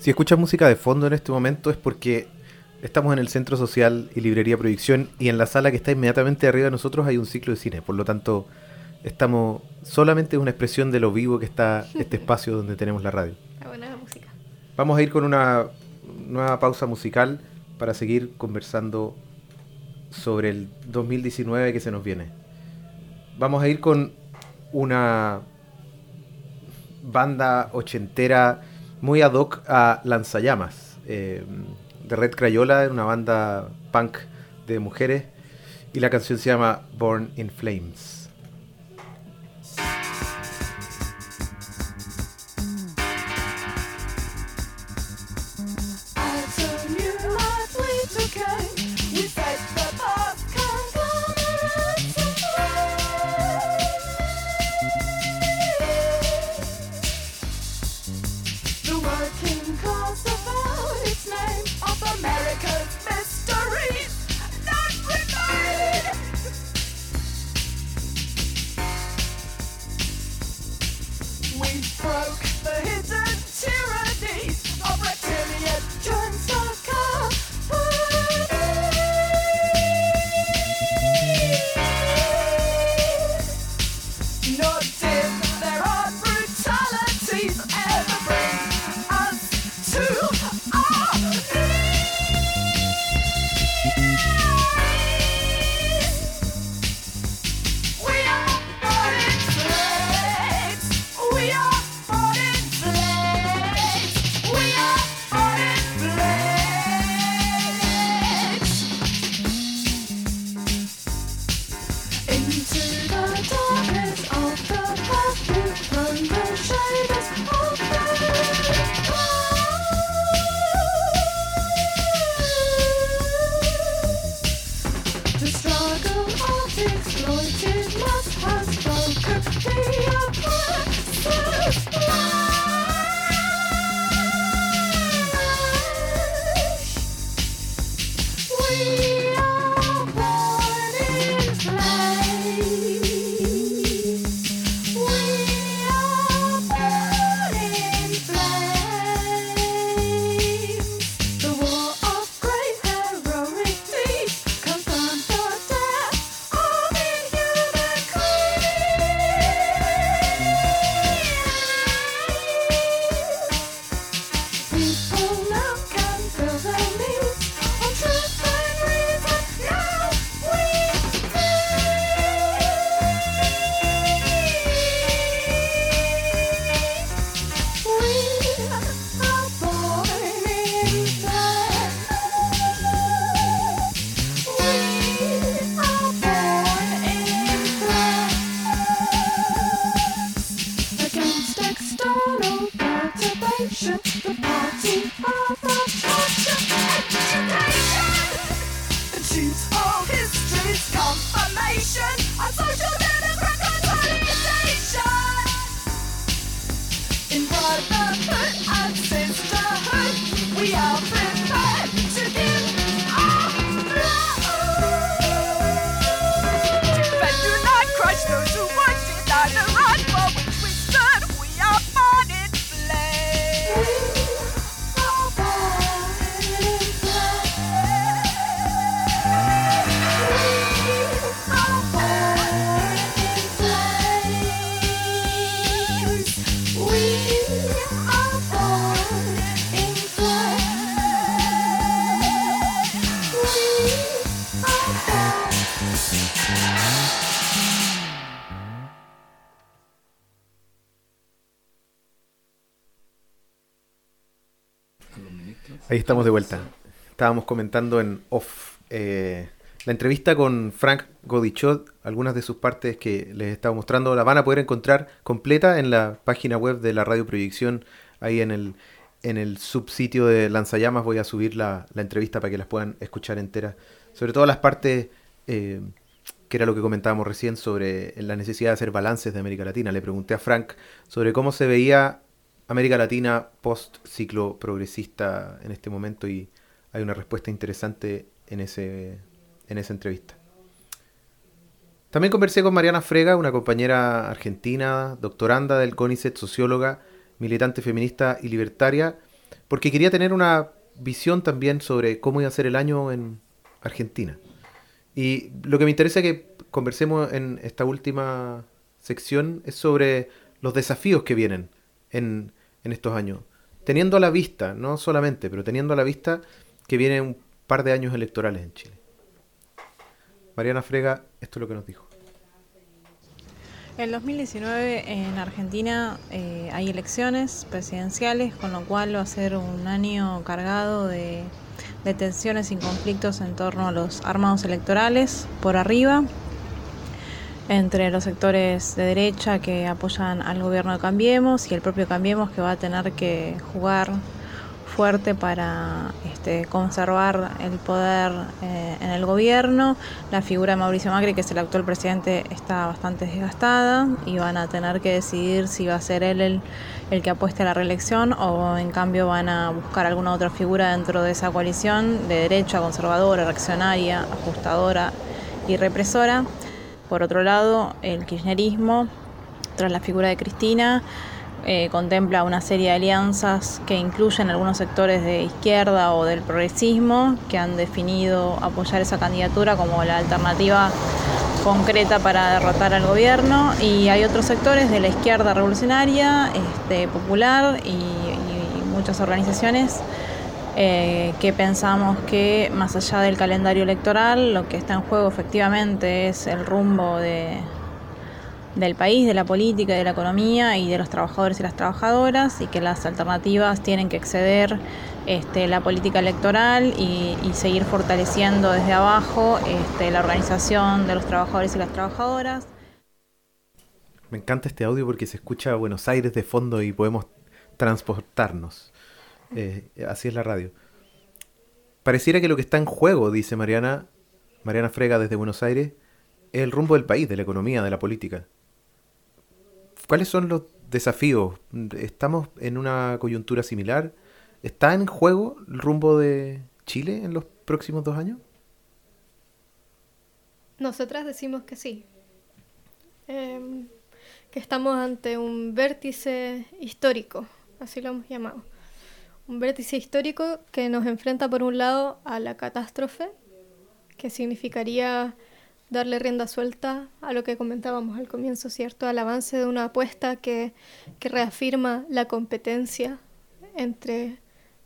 Si escuchas música de fondo en este momento es porque estamos en el Centro Social y Librería Proyección y en la sala que está inmediatamente arriba de nosotros hay un ciclo de cine. Por lo tanto, estamos solamente es una expresión de lo vivo que está este (laughs) espacio donde tenemos la radio. Está buena la música. Vamos a ir con una nueva pausa musical para seguir conversando sobre el 2019 que se nos viene. Vamos a ir con una banda ochentera muy ad hoc a Lanzallamas. eh, de Red Crayola, una banda punk de mujeres. Y la canción se llama Born in Flames. Ahí estamos de vuelta. Estábamos comentando en off eh, La entrevista con Frank Godichot, algunas de sus partes que les he estado mostrando, la van a poder encontrar completa en la página web de la Radio Proyección, ahí en el, en el subsitio de Lanzallamas voy a subir la, la entrevista para que las puedan escuchar enteras. Sobre todo las partes eh, que era lo que comentábamos recién sobre la necesidad de hacer balances de América Latina. Le pregunté a Frank sobre cómo se veía América Latina post ciclo progresista en este momento y hay una respuesta interesante en, ese, en esa entrevista. También conversé con Mariana Frega, una compañera argentina, doctoranda del CONICET, socióloga, militante feminista y libertaria, porque quería tener una visión también sobre cómo iba a ser el año en Argentina. Y lo que me interesa que conversemos en esta última sección es sobre los desafíos que vienen en, en estos años. Teniendo a la vista, no solamente, pero teniendo a la vista que vienen un par de años electorales en Chile. Mariana Frega, esto es lo que nos dijo. El 2019 en Argentina eh, hay elecciones presidenciales, con lo cual va a ser un año cargado de, de tensiones y conflictos en torno a los armados electorales por arriba, entre los sectores de derecha que apoyan al gobierno de Cambiemos y el propio Cambiemos que va a tener que jugar fuerte para este, conservar el poder eh, en el gobierno. La figura de Mauricio Macri, que es el actual presidente, está bastante desgastada y van a tener que decidir si va a ser él el, el que apueste a la reelección o en cambio van a buscar alguna otra figura dentro de esa coalición de derecha, conservadora, reaccionaria, ajustadora y represora. Por otro lado, el kirchnerismo, tras la figura de Cristina, eh, contempla una serie de alianzas que incluyen algunos sectores de izquierda o del progresismo que han definido apoyar esa candidatura como la alternativa concreta para derrotar al gobierno. Y hay otros sectores de la izquierda revolucionaria, este, popular y, muchas organizaciones eh, que pensamos que más allá del calendario electoral lo que está en juego efectivamente es el rumbo de, del país, de la política, de la economía y de los trabajadores y las trabajadoras y que las alternativas tienen que exceder este, la política electoral y, seguir fortaleciendo desde abajo este, la organización de los trabajadores y las trabajadoras. Me encanta este audio porque se escucha Buenos Aires de fondo y podemos transportarnos. Eh, así es la radio. Pareciera que lo que está en juego, dice Mariana, Mariana Frega desde Buenos Aires, es el rumbo del país, de la economía, de la política. ¿Cuáles son los desafíos? ¿Estamos en una coyuntura similar? ¿Está en juego el rumbo de Chile en los próximos dos años? Nosotras decimos que sí. Em, que estamos ante un vértice histórico, así lo hemos llamado. Un vértice histórico que nos enfrenta por un lado a la catástrofe, que significaría darle rienda suelta a lo que comentábamos al comienzo, ¿cierto? Al avance de una apuesta que, que reafirma la competencia entre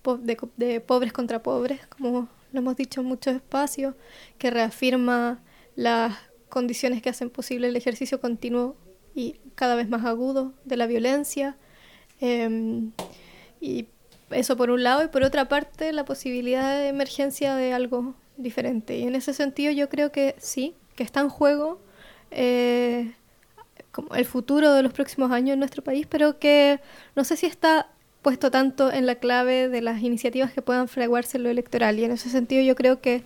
po- de, de pobres contra pobres, como lo hemos dicho en muchos espacios, que reafirma las condiciones que hacen posible el ejercicio continuo y cada vez más agudo de la violencia. Em, y eso por un lado, y por otra parte la posibilidad de emergencia de algo diferente. Y en ese sentido yo creo que sí, que está en juego eh, como el futuro de los próximos años en nuestro país, pero que no sé si está puesto tanto en la clave de las iniciativas que puedan fraguarse en lo electoral. Y en ese sentido yo creo que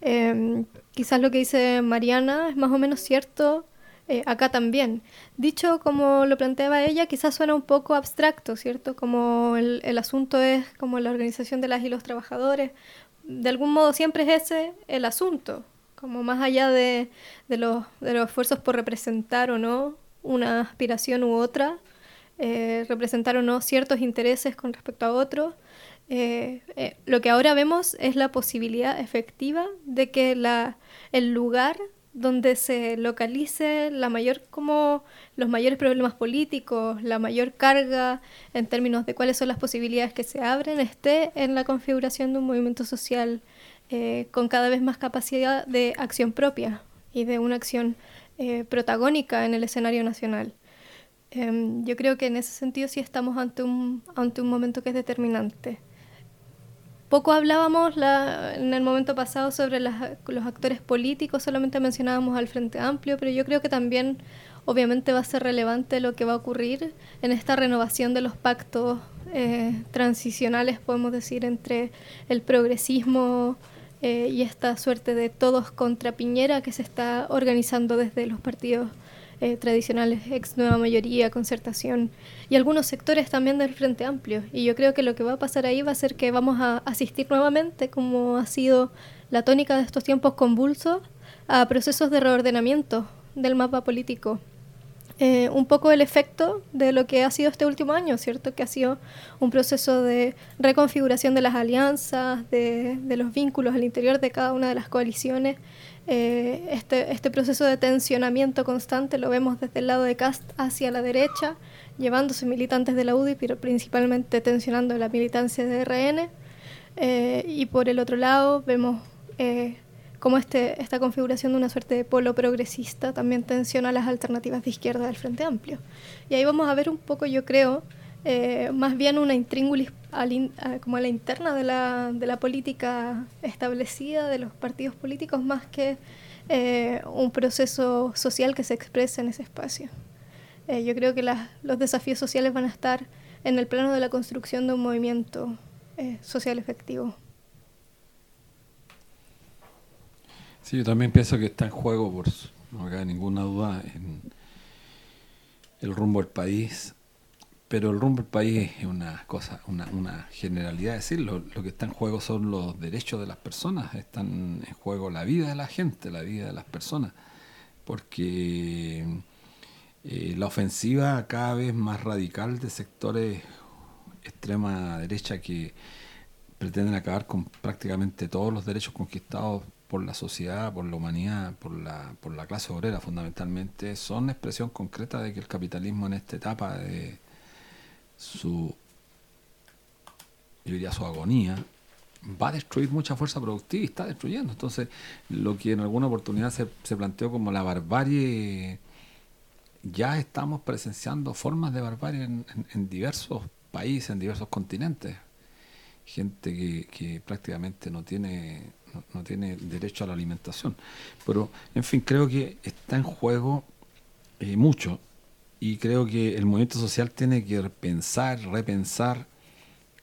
eh, quizás lo que dice Mariana es más o menos cierto eh, acá también. Dicho como lo planteaba ella, quizás suena un poco abstracto, ¿cierto? Como el, el asunto es como la organización de las y los trabajadores. De algún modo siempre es ese el asunto, como más allá de, de los, de los esfuerzos por representar o no una aspiración u otra, eh, representar o no ciertos intereses con respecto a otros. Eh, eh, lo que ahora vemos es la posibilidad efectiva de que la, el lugar donde se localice la mayor como los mayores problemas políticos, la mayor carga en términos de cuáles son las posibilidades que se abren, esté en la configuración de un movimiento social eh, con cada vez más capacidad de acción propia y de una acción eh, protagónica en el escenario nacional. Em, yo creo que en ese sentido sí estamos ante un, ante un momento que es determinante. poco hablábamos la- en el momento pasado sobre las- los actores políticos, solamente mencionábamos al Frente Amplio, pero yo creo que también obviamente va a ser relevante lo que va a ocurrir en esta renovación de los pactos eh, transicionales, podemos decir, entre el progresismo eh, y esta suerte de todos contra Piñera que se está organizando desde los partidos eh, tradicionales, ex nueva mayoría, concertación y algunos sectores también del Frente Amplio. Y yo creo que lo que va a pasar ahí va a ser que vamos a asistir nuevamente, como ha sido la tónica de estos tiempos convulsos, a procesos de reordenamiento del mapa político. Eh, un poco el efecto de lo que ha sido este último año, ¿cierto? Que ha sido un proceso de reconfiguración de las alianzas, de, los vínculos al interior de cada una de las coaliciones. Eh, este, este proceso de tensionamiento constante lo vemos desde el lado de Cast hacia la derecha, llevándose militantes de la UDI, pero principalmente tensionando la militancia de RN. Eh, y por el otro lado vemos eh, cómo este, esta configuración de una suerte de polo progresista también tensiona las alternativas de izquierda del Frente Amplio. Y ahí vamos a ver un poco, yo creo, eh, más bien una intríngulis in- como a la interna de la, de la política establecida, de los partidos políticos, más que eh, un proceso social que se expresa en ese espacio. Eh, yo creo que los desafíos sociales van a estar en el plano de la construcción de un movimiento eh, social efectivo. Sí, yo también pienso que está en juego, por no cabe ninguna duda, en el rumbo del país. Pero el rumbo del país es una cosa, una, una generalidad de decirlo. Lo que está en juego son los derechos de las personas, están en juego la vida de la gente, la vida de las personas. Porque eh, la ofensiva cada vez más radical de sectores extrema derecha que pretenden acabar con prácticamente todos los derechos conquistados por la sociedad, por la humanidad, por la, por la clase obrera fundamentalmente, son expresión concreta de que el capitalismo en esta etapa de su, yo diría su agonía, va a destruir mucha fuerza productiva y está destruyendo. Entonces, lo que en alguna oportunidad se, se planteó como la barbarie, ya estamos presenciando formas de barbarie en, en- diversos países, en diversos continentes gente que, que prácticamente no tiene no, tiene derecho a la alimentación. Pero, en fin, creo que está en juego eh, mucho y creo que el movimiento social tiene que pensar, repensar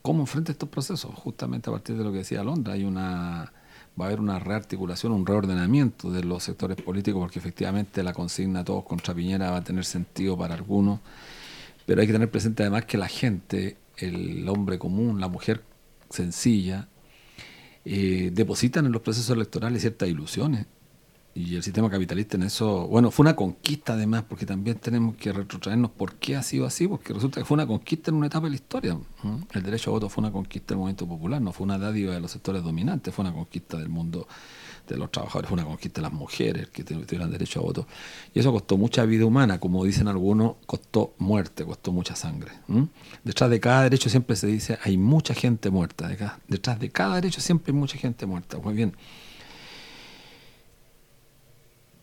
cómo enfrenta estos procesos, justamente a partir de lo que decía Londra, hay una va a haber una rearticulación, un reordenamiento de los sectores políticos, porque efectivamente la consigna todos contra Piñera va a tener sentido para algunos, pero hay que tener presente además que la gente, el hombre común, la mujer sencilla, eh, depositan en los procesos electorales ciertas ilusiones. Y el sistema capitalista en eso, bueno, fue una conquista además, porque también tenemos que retrotraernos por qué ha sido así, porque resulta que fue una conquista en una etapa de la historia. El derecho a voto fue una conquista del movimiento popular, no fue una dádiva de los sectores dominantes, fue una conquista del mundo de los trabajadores, una conquista de las mujeres que tu- tuvieran derecho a voto. Y eso costó mucha vida humana, como dicen algunos, costó muerte, costó mucha sangre. Detrás de cada derecho siempre se dice hay mucha gente muerta. detrás de cada derecho siempre hay mucha gente muerta. Muy bien.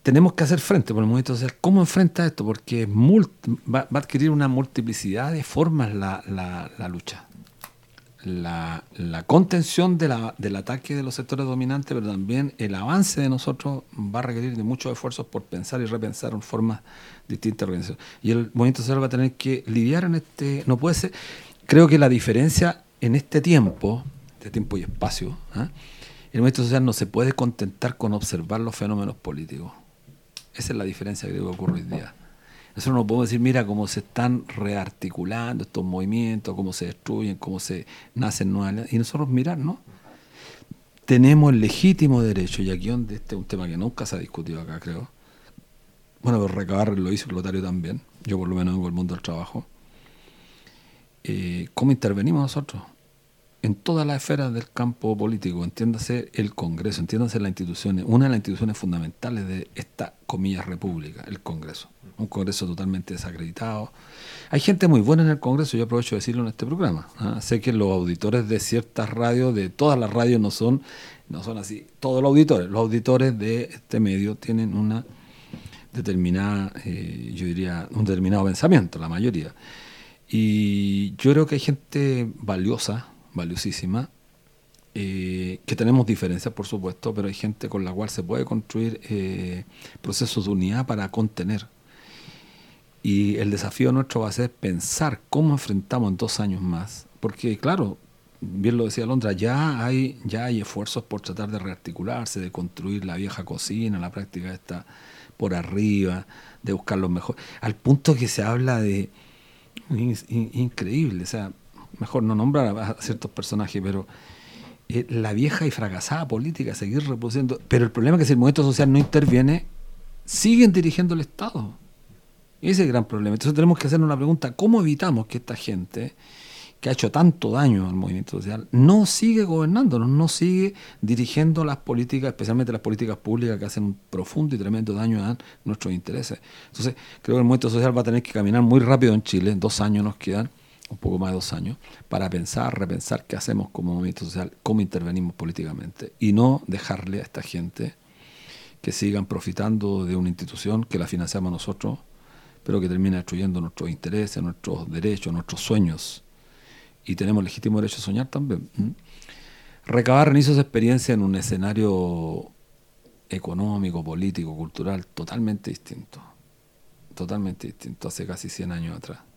Tenemos que hacer frente por el movimiento social. ¿Cómo enfrenta esto? Porque va, va a adquirir una multiplicidad de formas la- la lucha. La, la contención de la- del ataque de los sectores dominantes, pero también el avance de nosotros va a requerir de muchos esfuerzos por pensar y repensar en formas distintas de. Y el movimiento social va a tener que lidiar en este... No puede ser... Creo que la diferencia en este tiempo, de tiempo y espacio, ¿ah? el movimiento social no se puede contentar con observar los fenómenos políticos. Esa es la diferencia que que ocurre hoy día. Nosotros no podemos decir, mira cómo se están rearticulando estos movimientos, cómo se destruyen, cómo se nacen nuevas. Y nosotros mirar, ¿no? Tenemos el legítimo derecho, y aquí donde este es un tema que nunca se ha discutido acá, creo. Bueno, pero recabar lo hizo Clotario también. Yo por lo menos vengo del mundo del trabajo. Eh, ¿Cómo intervenimos nosotros? En todas las esferas del campo político, entiéndase el Congreso, entiéndase las instituciones, una de las instituciones fundamentales de esta, comillas, república, el Congreso. Un Congreso totalmente desacreditado. Hay gente muy buena en el Congreso, yo aprovecho de decirlo en este programa. ¿ah? Sé que los auditores de ciertas radios, de todas las radios no son, no son así, todos los auditores. Los auditores de este medio tienen una determinada, eh, yo diría, un determinado pensamiento, la mayoría. Y yo creo que hay gente valiosa, valiosísima, eh, que tenemos diferencias, por supuesto, pero hay gente con la cual se puede construir eh, procesos de unidad para contener. Y el desafío nuestro va a ser pensar cómo enfrentamos en dos años más, porque claro, bien lo decía Londra, ya hay, ya hay esfuerzos por tratar de rearticularse, de construir la vieja cocina, la práctica está por arriba, de buscar los mejores, al punto que se habla de in- in- increíble, o sea, mejor no nombrar a, ciertos personajes, pero eh, la vieja y fracasada política, seguir reproduciendo, pero el problema es que si el movimiento social no interviene, siguen dirigiendo el Estado. Ese es el gran problema. Entonces tenemos que hacernos la pregunta, ¿cómo evitamos que esta gente que ha hecho tanto daño al movimiento social no sigue gobernándonos, no sigue dirigiendo las políticas, especialmente las políticas públicas que hacen un profundo y tremendo daño a nuestros intereses? Entonces creo que el movimiento social va a tener que caminar muy rápido en Chile, dos años nos quedan, un poco más de dos años, para pensar, repensar qué hacemos como movimiento social, cómo intervenimos políticamente y no dejarle a esta gente que sigan profitando de una institución que la financiamos nosotros, pero que termina destruyendo nuestros intereses, nuestros derechos, nuestros sueños. Y tenemos legítimo derecho a soñar también. Recabar inicios de experiencia en un escenario económico, político, cultural totalmente distinto. Totalmente distinto, hace casi 100 años atrás.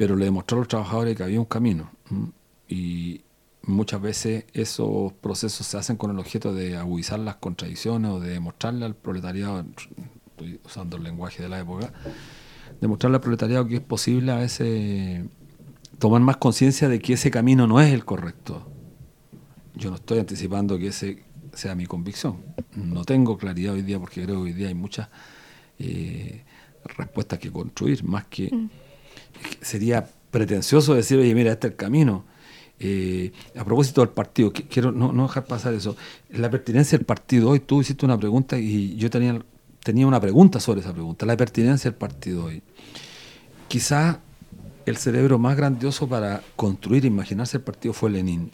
Pero le demostró a los trabajadores que había un camino. Y muchas veces esos procesos se hacen con el objeto de agudizar las contradicciones o de demostrarle al proletariado, estoy usando el lenguaje de la época, demostrarle al proletariado que es posible a veces tomar más conciencia de que ese camino no es el correcto. Yo no estoy anticipando que ese sea mi convicción. No tengo claridad hoy día porque creo que hoy día hay muchas eh, respuestas que construir, más que sería pretencioso decir, oye, mira, este es el camino. Eh, a propósito del partido, qui- quiero no, dejar pasar eso. La pertinencia del partido hoy, tú hiciste una pregunta y yo tenía, tenía una pregunta sobre esa pregunta. La pertinencia del partido hoy. Quizá el cerebro más grandioso para construir e imaginarse el partido fue Lenin.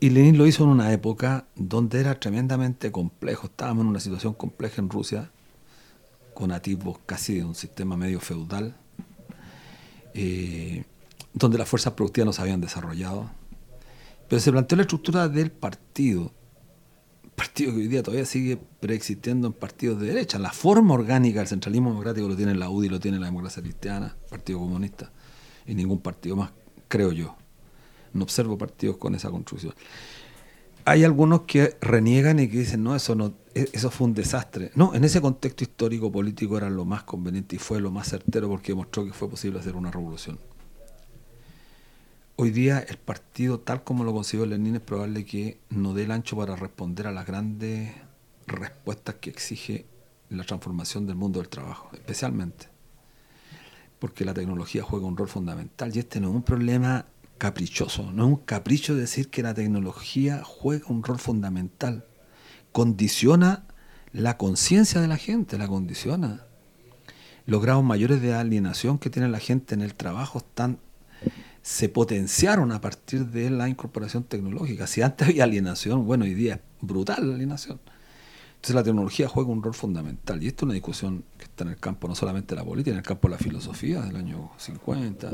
Y Lenin lo hizo en una época donde era tremendamente complejo. Estábamos en una situación compleja en Rusia, con atisbos casi de un sistema medio feudal, eh, donde las fuerzas productivas no se habían desarrollado. Pero se planteó la estructura del partido, partido que hoy día todavía sigue preexistiendo en partidos de derecha. La forma orgánica del centralismo democrático lo tiene la UDI, lo tiene la democracia cristiana, Partido Comunista, y ningún partido más, creo yo. No observo partidos con esa construcción. Hay algunos que reniegan y que dicen, no, eso no, e- eso fue un desastre. No, en ese contexto histórico político era lo más conveniente y fue lo más certero porque demostró que fue posible hacer una revolución. Hoy día el partido, tal como lo concibió Lenin, es probable que no dé el ancho para responder a las grandes respuestas que exige la transformación del mundo del trabajo, especialmente porque la tecnología juega un rol fundamental y este no es un problema caprichoso, no es un capricho decir que la tecnología juega un rol fundamental, condiciona la conciencia de la gente, la condiciona. Los grados mayores de alienación que tiene la gente en el trabajo están se potenciaron a partir de la incorporación tecnológica. Si antes había alienación, bueno, hoy día es brutal la alienación. Entonces la tecnología juega un rol fundamental. Y esto es una discusión que está en el campo no solamente de la política, en el campo de la filosofía del año 50,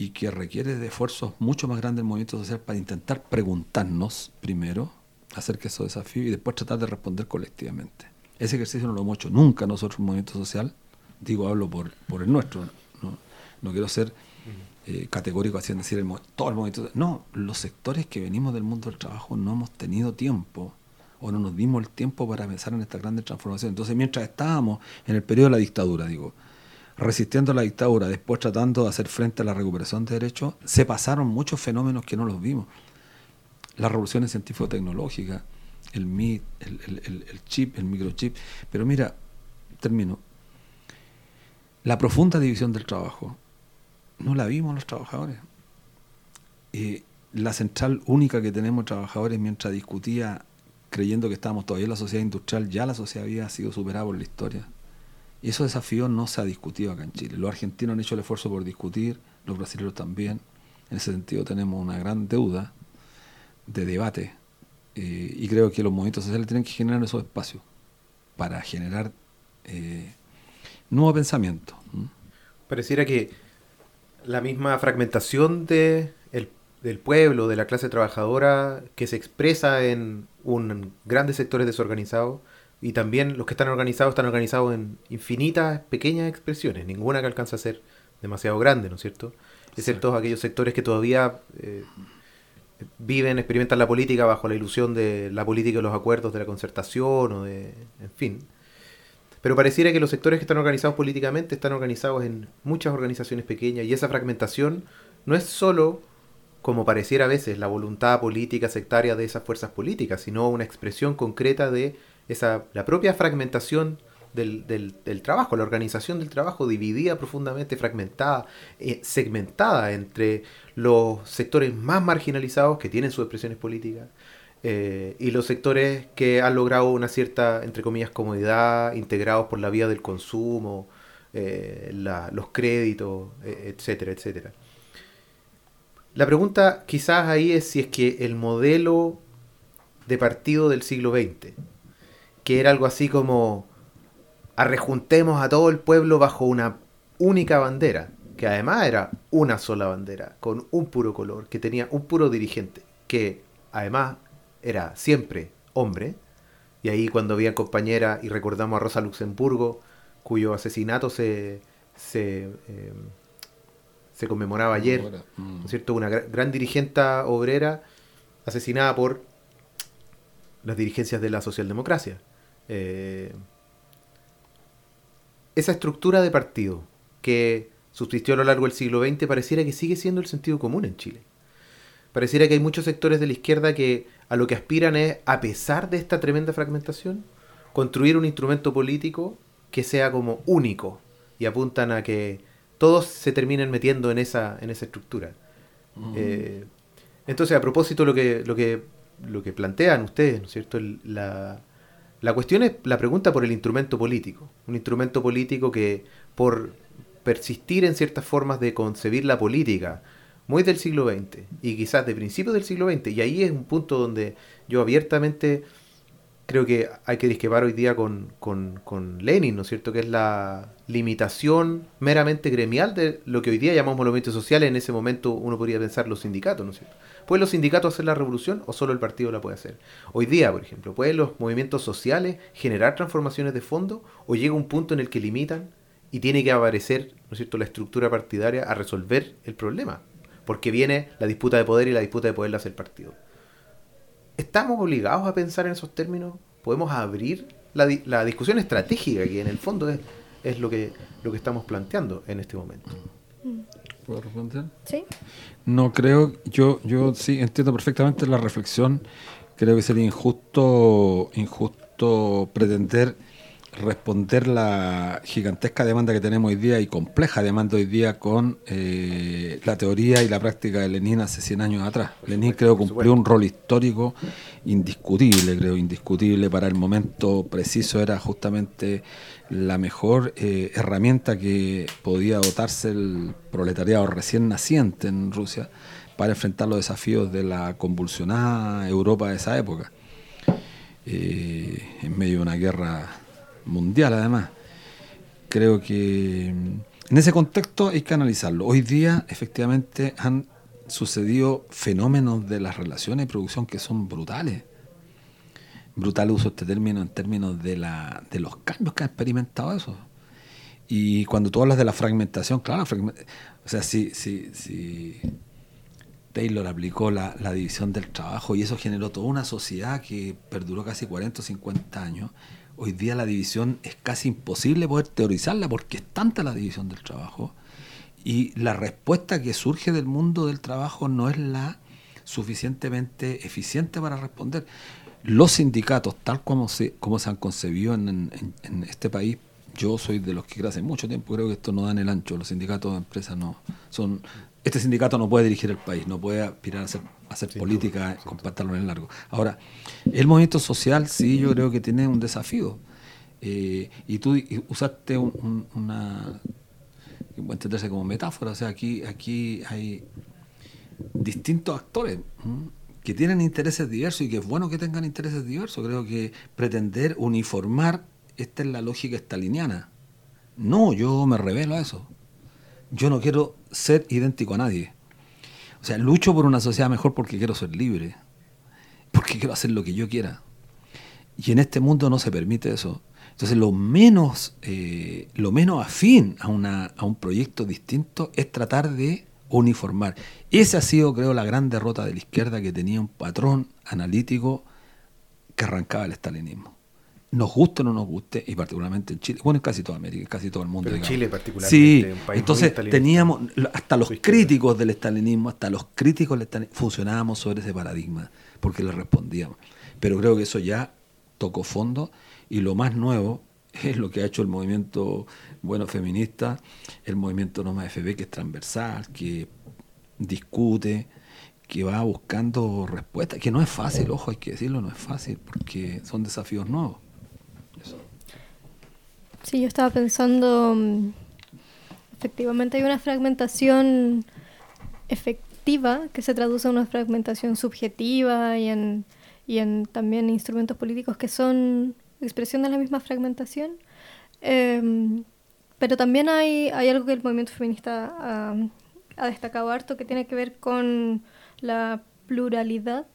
y que requiere de esfuerzos mucho más grandes del movimiento social para intentar preguntarnos primero acerca de esos desafíos y después tratar de responder colectivamente. Ese ejercicio no lo hemos hecho nunca nosotros, el movimiento social, digo, hablo por, por el nuestro, no, no quiero ser eh, categórico así en decir el, todo el movimiento social. No, los sectores que venimos del mundo del trabajo no hemos tenido tiempo o no nos dimos el tiempo para pensar en esta grande transformación. Entonces, mientras estábamos en el periodo de la dictadura, digo, resistiendo la dictadura, después tratando de hacer frente a la recuperación de derechos, se pasaron muchos fenómenos que no los vimos. Las revoluciones científico-tecnológicas, el- el chip, el microchip. Pero mira, termino. La profunda división del trabajo no la vimos los trabajadores. Eh, la central única que tenemos trabajadores mientras discutía creyendo que estábamos todavía en la sociedad industrial, ya la sociedad había sido superada por la historia. Y esos desafíos no se ha discutido acá en Chile. Los argentinos han hecho el esfuerzo por discutir, los brasileños también. En ese sentido tenemos una gran deuda de debate. Eh, y creo que los movimientos sociales tienen que generar esos espacios para generar eh, nuevo pensamiento. Pareciera que la misma fragmentación de el- del pueblo, de la clase trabajadora, que se expresa en un grandes sectores desorganizados, y también los que están organizados están organizados en infinitas pequeñas expresiones, ninguna que alcanza a ser demasiado grande, ¿no es cierto? Excepto aquellos sectores que todavía eh, viven, experimentan la política bajo la ilusión de la política y los acuerdos de la concertación o de, en fin. Pero pareciera que los sectores que están organizados políticamente están organizados en muchas organizaciones pequeñas y esa fragmentación no es solo, como pareciera a veces, la voluntad política sectaria de esas fuerzas políticas, sino una expresión concreta de esa, la propia fragmentación del, trabajo, la organización del trabajo dividida profundamente, fragmentada, eh, segmentada entre los sectores más marginalizados que tienen sus expresiones políticas eh, y los sectores que han logrado una cierta, entre comillas, comodidad, integrados por la vía del consumo, eh, los créditos, etcétera, etcétera. La pregunta quizás ahí es si es que el modelo de partido del siglo XX, que era algo así como arrejuntemos a todo el pueblo bajo una única bandera, que además era una sola bandera, con un puro color, que tenía un puro dirigente, que además era siempre hombre, y ahí cuando había compañera y recordamos a Rosa Luxemburgo, cuyo asesinato se, se, eh, se conmemoraba ayer, mm. ¿no es cierto? Una gra- gran dirigenta obrera asesinada por las dirigencias de la socialdemocracia. Eh, esa estructura de partido que subsistió a lo largo del siglo XX pareciera que sigue siendo el sentido común en Chile. Pareciera que hay muchos sectores de la izquierda que a lo que aspiran es, a pesar de esta tremenda fragmentación, construir un instrumento político que sea como único y apuntan a que todos se terminen metiendo en esa, en esa estructura. Eh, entonces, a propósito lo que, lo que, lo que plantean ustedes, ¿no es cierto? El- la, la cuestión es la pregunta por el instrumento político. Un instrumento político que, por persistir en ciertas formas de concebir la política, muy del siglo XX y quizás de principios del siglo XX, y ahí es un punto donde yo abiertamente creo que hay que disquepar hoy día con, con, con Lenin, ¿no es cierto? Que es la limitación meramente gremial de lo que hoy día llamamos movimientos sociales. En ese momento uno podría pensar los sindicatos, ¿no es cierto? ¿Pueden los sindicatos hacer la revolución o solo el partido la puede hacer? Hoy día, por ejemplo, ¿pueden los movimientos sociales generar transformaciones de fondo o llega un punto en el que limitan y tiene que aparecer, ¿no es cierto?, la estructura partidaria a resolver el problema? Porque viene la disputa de poder y la disputa de poder la hace el partido. ¿Estamos obligados a pensar en esos términos? ¿Podemos abrir la, di- la discusión estratégica que en el fondo es, es lo, que, lo que estamos planteando en este momento? ¿Puedo responder? ¿Sí? No creo, yo, yo sí entiendo perfectamente la reflexión. Creo que sería injusto, injusto pretender responder la gigantesca demanda que tenemos hoy día y compleja demanda hoy día con eh, la teoría y la práctica de Lenin hace 100 años atrás. Lenin creo cumplió un rol histórico indiscutible, creo, indiscutible para el momento preciso, era justamente la mejor eh, herramienta que podía dotarse el proletariado recién naciente en Rusia para enfrentar los desafíos de la convulsionada Europa de esa época, eh, en medio de una guerra mundial además. Creo que mm, en ese contexto hay que analizarlo. Hoy día efectivamente han sucedido fenómenos de las relaciones de producción que son brutales. Brutal uso este término en términos de, la, de los cambios que ha experimentado eso. Y cuando tú hablas de la fragmentación, claro, fragme- o sea, si, si, si Taylor aplicó la, la división del trabajo y eso generó toda una sociedad que perduró casi 40 o 50 años, hoy día la división es casi imposible poder teorizarla porque es tanta la división del trabajo y la respuesta que surge del mundo del trabajo no es la suficientemente eficiente para responder. Los sindicatos, tal como se, como se han concebido en, en- en este país, yo soy de los que hace mucho tiempo creo que esto no dan el ancho. Los sindicatos de empresas no son. Este sindicato no puede dirigir el país, no puede aspirar a hacer, política con pantalones largos. Ahora, el movimiento social sí yo creo que tiene un desafío. Eh, y tú y- usaste un- un- una puede entenderse como metáfora, o sea, aquí, aquí hay distintos actores ¿m? que tienen intereses diversos y que es bueno que tengan intereses diversos. Creo que pretender uniformar, esta es la lógica estaliniana. No, yo me revelo a eso. yo no quiero ser idéntico a nadie. O sea, lucho por una sociedad mejor porque quiero ser libre, porque quiero hacer lo que yo quiera. Y en este mundo no se permite eso. Entonces, lo menos, eh, lo menos afín a, una, a un proyecto distinto es tratar de uniformar. Esa ha sido, creo, la gran derrota de la izquierda que tenía un patrón analítico que arrancaba el estalinismo. Nos guste o no nos guste, y particularmente en Chile, bueno, en casi toda América, en casi todo el mundo. Pero en. Chile particularmente, Sí, un país entonces teníamos, hasta los críticos del estalinismo, hasta los críticos del estalinismo, funcionábamos sobre ese paradigma, porque le respondíamos. Pero creo que eso ya tocó fondo, y lo más nuevo es lo que ha hecho el movimiento bueno feminista, el movimiento Noma FB, que es transversal, que discute, que va buscando respuestas, que no es fácil, ojo, hay que decirlo, no es fácil, porque son desafíos nuevos. Sí, yo estaba pensando, mm, efectivamente hay una fragmentación efectiva que se traduce en una fragmentación subjetiva y en, y en también instrumentos políticos que son expresión de la misma fragmentación. Em, pero también hay, hay algo que el movimiento feminista ha, ha destacado harto que tiene que ver con la pluralidad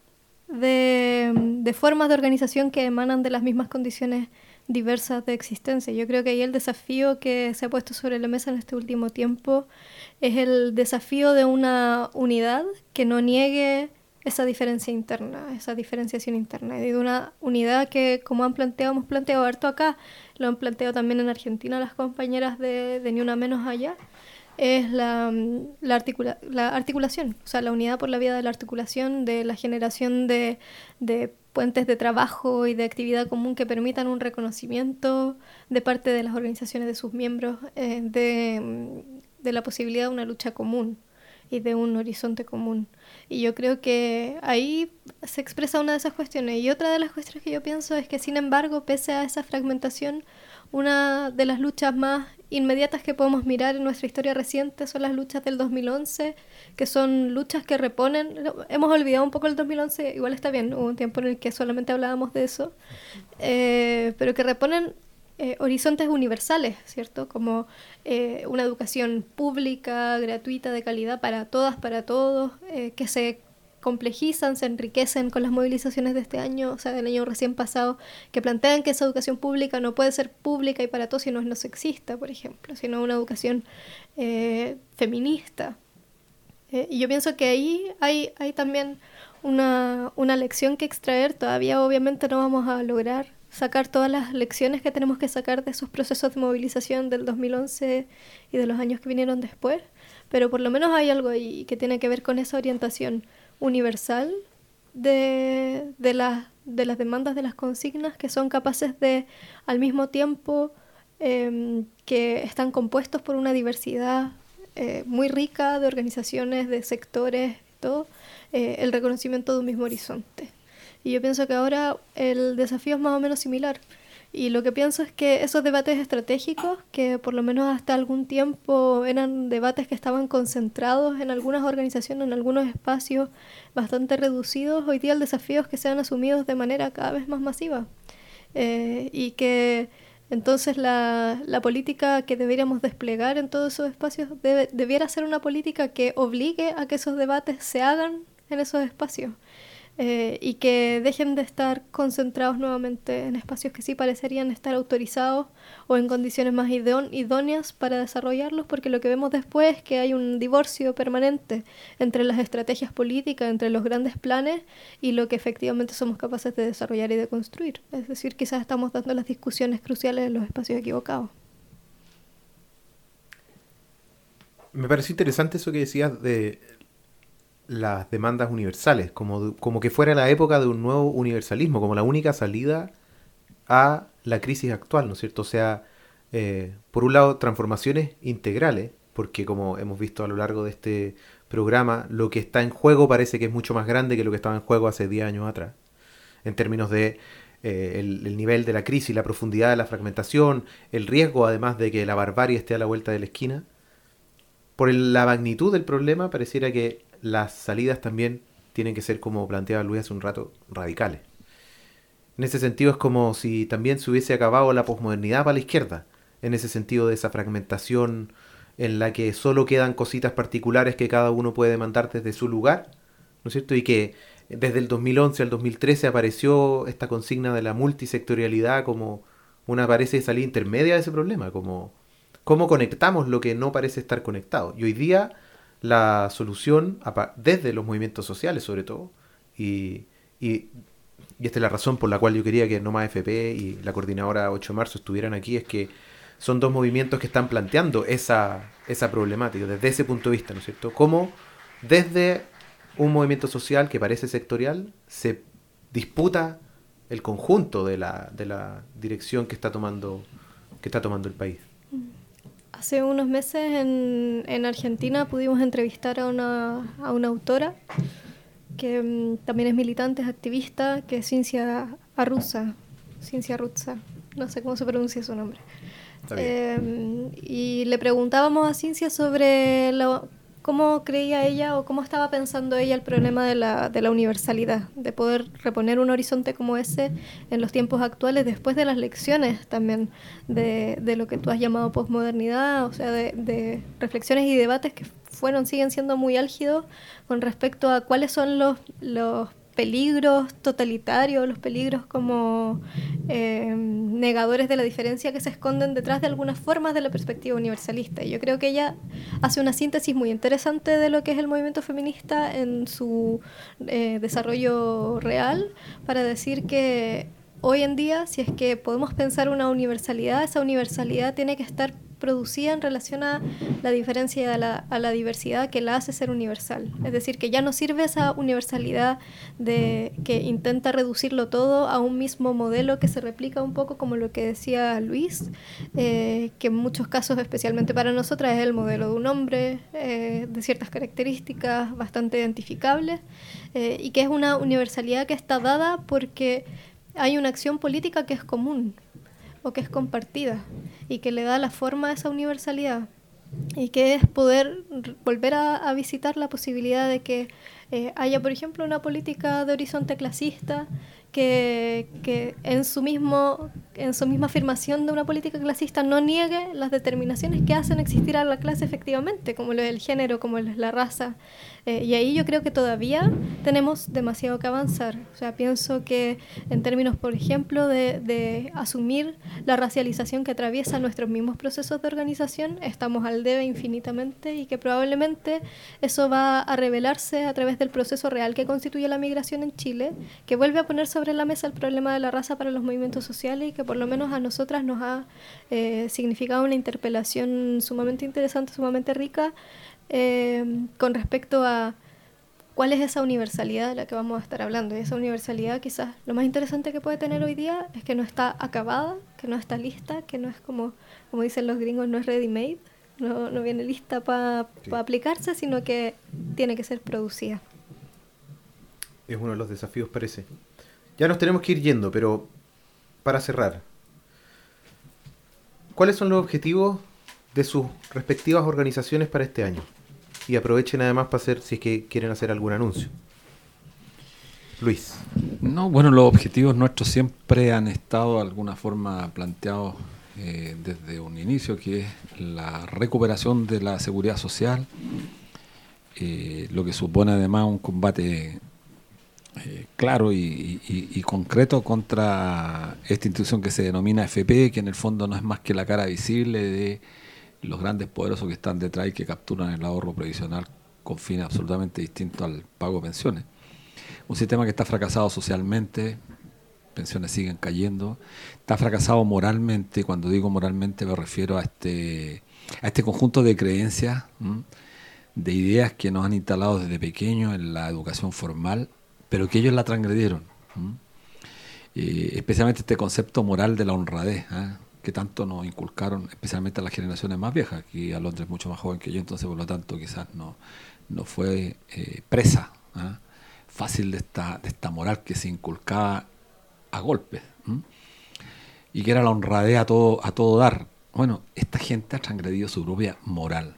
de, de formas de organización que emanan de las mismas condiciones diversas de existencia. Yo creo que ahí el desafío que se ha puesto sobre la mesa en este último tiempo es el desafío de una unidad que no niegue esa diferencia interna, esa diferenciación interna, y de una unidad que, como han planteado, hemos planteado harto acá, lo han planteado también en Argentina las compañeras de, de Ni Una Menos Allá, es la, la, articula- la articulación, o sea, la unidad por la vía de la articulación, de la generación de, de puentes de trabajo y de actividad común que permitan un reconocimiento de parte de las organizaciones de sus miembros eh, de, mm, de la posibilidad de una lucha común y de un horizonte común. Y yo creo que ahí se expresa una de esas cuestiones. Y otra de las cuestiones que yo pienso es que, sin embargo, pese a esa fragmentación, una de las luchas más inmediatas que podemos mirar en nuestra historia reciente son las luchas del 2011, que son luchas que reponen, hemos olvidado un poco el 2011, igual está bien, hubo un tiempo en el que solamente hablábamos de eso, eh, pero que reponen eh, horizontes universales, ¿cierto? Como eh, una educación pública, gratuita, de calidad para todas, para todos, eh, que se complejizan, se enriquecen con las movilizaciones de este año, o sea, del año recién pasado, que plantean que esa educación pública no puede ser pública y para todos si no es no sexista, por ejemplo, sino una educación eh, feminista. Eh, y yo pienso que ahí hay, hay también una, una lección que extraer. Todavía obviamente no vamos a lograr sacar todas las lecciones que tenemos que sacar de esos procesos de movilización del 2011 y de los años que vinieron después, pero por lo menos hay algo ahí que tiene que ver con esa orientación universal de, de, las de las demandas de las consignas que son capaces de, al mismo tiempo, eh, que están compuestos por una diversidad eh, muy rica de organizaciones, de sectores, todo, eh, el reconocimiento de un mismo horizonte. Y yo pienso que ahora el desafío es más o menos similar. Y lo que pienso es que esos debates estratégicos, que por lo menos hasta algún tiempo eran debates que estaban concentrados en algunas organizaciones, en algunos espacios bastante reducidos, hoy día el desafío es que sean asumidos de manera cada vez más masiva. Eh, y que entonces la, la, política que deberíamos desplegar en todos esos espacios debe, debiera ser una política que obligue a que esos debates se hagan en esos espacios. Eh, y que dejen de estar concentrados nuevamente en espacios que sí parecerían estar autorizados o en condiciones más idóneas para desarrollarlos, porque lo que vemos después es que hay un divorcio permanente entre las estrategias políticas, entre los grandes planes y lo que efectivamente somos capaces de desarrollar y de construir. Es decir, quizás estamos dando las discusiones cruciales en los espacios equivocados. Me pareció interesante eso que decías de las demandas universales, como, como que fuera la época de un nuevo universalismo, como la única salida a la crisis actual, ¿no es cierto? O sea, eh, por un lado, transformaciones integrales, porque como hemos visto a lo largo de este programa, lo que está en juego parece que es mucho más grande que lo que estaba en juego hace 10 años atrás, en términos de eh, el, el nivel de la crisis, la profundidad de la fragmentación, el riesgo además de que la barbarie esté a la vuelta de la esquina. Por la magnitud del problema, pareciera que las salidas también tienen que ser, como planteaba Luis hace un rato, radicales. En ese sentido es como si también se hubiese acabado la posmodernidad para la izquierda, en ese sentido de esa fragmentación en la que solo quedan cositas particulares que cada uno puede mandar desde su lugar, ¿no es cierto? Y que desde el 2011 al 2013 apareció esta consigna de la multisectorialidad como una parece salida intermedia de ese problema, como cómo conectamos lo que no parece estar conectado. Y hoy día la solución, desde los movimientos sociales sobre todo, y, y, y esta es la razón por la cual yo quería que Noma FP y la coordinadora 8 de marzo estuvieran aquí, es que son dos movimientos que están planteando esa, esa problemática desde ese punto de vista, ¿no es cierto? Cómo desde un movimiento social que parece sectorial se disputa el conjunto de la, de la dirección que está tomando que está tomando el país. Hace unos meses en, en Argentina pudimos entrevistar a una, a una autora que mm, también es militante, es activista, que es Cincia Arruza, Cincia Arruza, no sé cómo se pronuncia su nombre. Eh, y le preguntábamos a Cincia sobre lo- cómo creía ella o cómo estaba pensando ella el problema de la, de la universalidad, de poder reponer un horizonte como ese en los tiempos actuales, después de las lecciones también de, lo que tú has llamado posmodernidad, o sea, de, de reflexiones y debates que fueron, siguen siendo muy álgidos con respecto a cuáles son los peligros totalitarios, los peligros como eh, negadores de la diferencia que se esconden detrás de algunas formas de la perspectiva universalista. Y yo creo que ella hace una síntesis muy interesante de lo que es el movimiento feminista en su eh, desarrollo real para decir que hoy en día, si es que podemos pensar una universalidad, esa universalidad tiene que estar producida en relación a la diferencia y a la, diversidad que la hace ser universal. Es decir, que ya no sirve esa universalidad de que intenta reducirlo todo a un mismo modelo que se replica un poco como lo que decía Luis, eh, que en muchos casos, especialmente para nosotras, es el modelo de un hombre eh, de ciertas características bastante identificables eh, y que es una universalidad que está dada porque hay una acción política que es común o que es compartida y que le da la forma a esa universalidad y que es poder volver a, a visitar la posibilidad de que eh, haya, por ejemplo, una política de horizonte clasista que, que en, su mismo, en su misma afirmación de una política clasista no niegue las determinaciones que hacen existir a la clase efectivamente, como lo del género, como lo es la raza. Eh, y ahí yo creo que todavía tenemos demasiado que avanzar. O sea, pienso que en términos, por ejemplo, de, de asumir la racialización que atraviesa nuestros mismos procesos de organización, estamos al debe infinitamente y que probablemente eso va a revelarse a través del proceso real que constituye la migración en Chile, que vuelve a poner sobre la mesa el problema de la raza para los movimientos sociales y que por lo menos a nosotras nos ha eh, significado una interpelación sumamente interesante, sumamente rica eh, con respecto a cuál es esa universalidad de la que vamos a estar hablando. Y esa universalidad quizás lo más interesante que puede tener hoy día es que no está acabada, que no está lista, que no es como, como dicen los gringos, no es ready-made, no, no viene lista para Sí. aplicarse, sino que tiene que ser producida. Es uno de los desafíos, parece. Ya nos tenemos que ir yendo, pero para cerrar, ¿cuáles son los objetivos de sus respectivas organizaciones para este año? Y aprovechen además para hacer, si es que quieren hacer algún anuncio. Luis. No, bueno, los objetivos nuestros siempre han estado de alguna forma planteados eh, desde un inicio, que es la recuperación de la seguridad social, eh, lo que supone además un combate eh, claro y, y- y concreto contra esta institución que se denomina FP, que en el fondo no es más que la cara visible de los grandes poderosos que están detrás y que capturan el ahorro previsional con fines absolutamente distintos al pago de pensiones. Un sistema que está fracasado socialmente, pensiones siguen cayendo, está fracasado moralmente, cuando digo moralmente me refiero a este, a este conjunto de creencias, de ideas que nos han instalado desde pequeños en la educación formal, pero que ellos la transgredieron. Eh, especialmente este concepto moral de la honradez, ¿ah? Que tanto nos inculcaron, especialmente a las generaciones más viejas, que a Londres es mucho más joven que yo, entonces por lo tanto quizás no, no fue eh, presa ¿ah? fácil de esta, de esta moral que se inculcaba a golpes y que era la honradez a todo, a todo dar. Bueno, esta gente ha transgredido su propia moral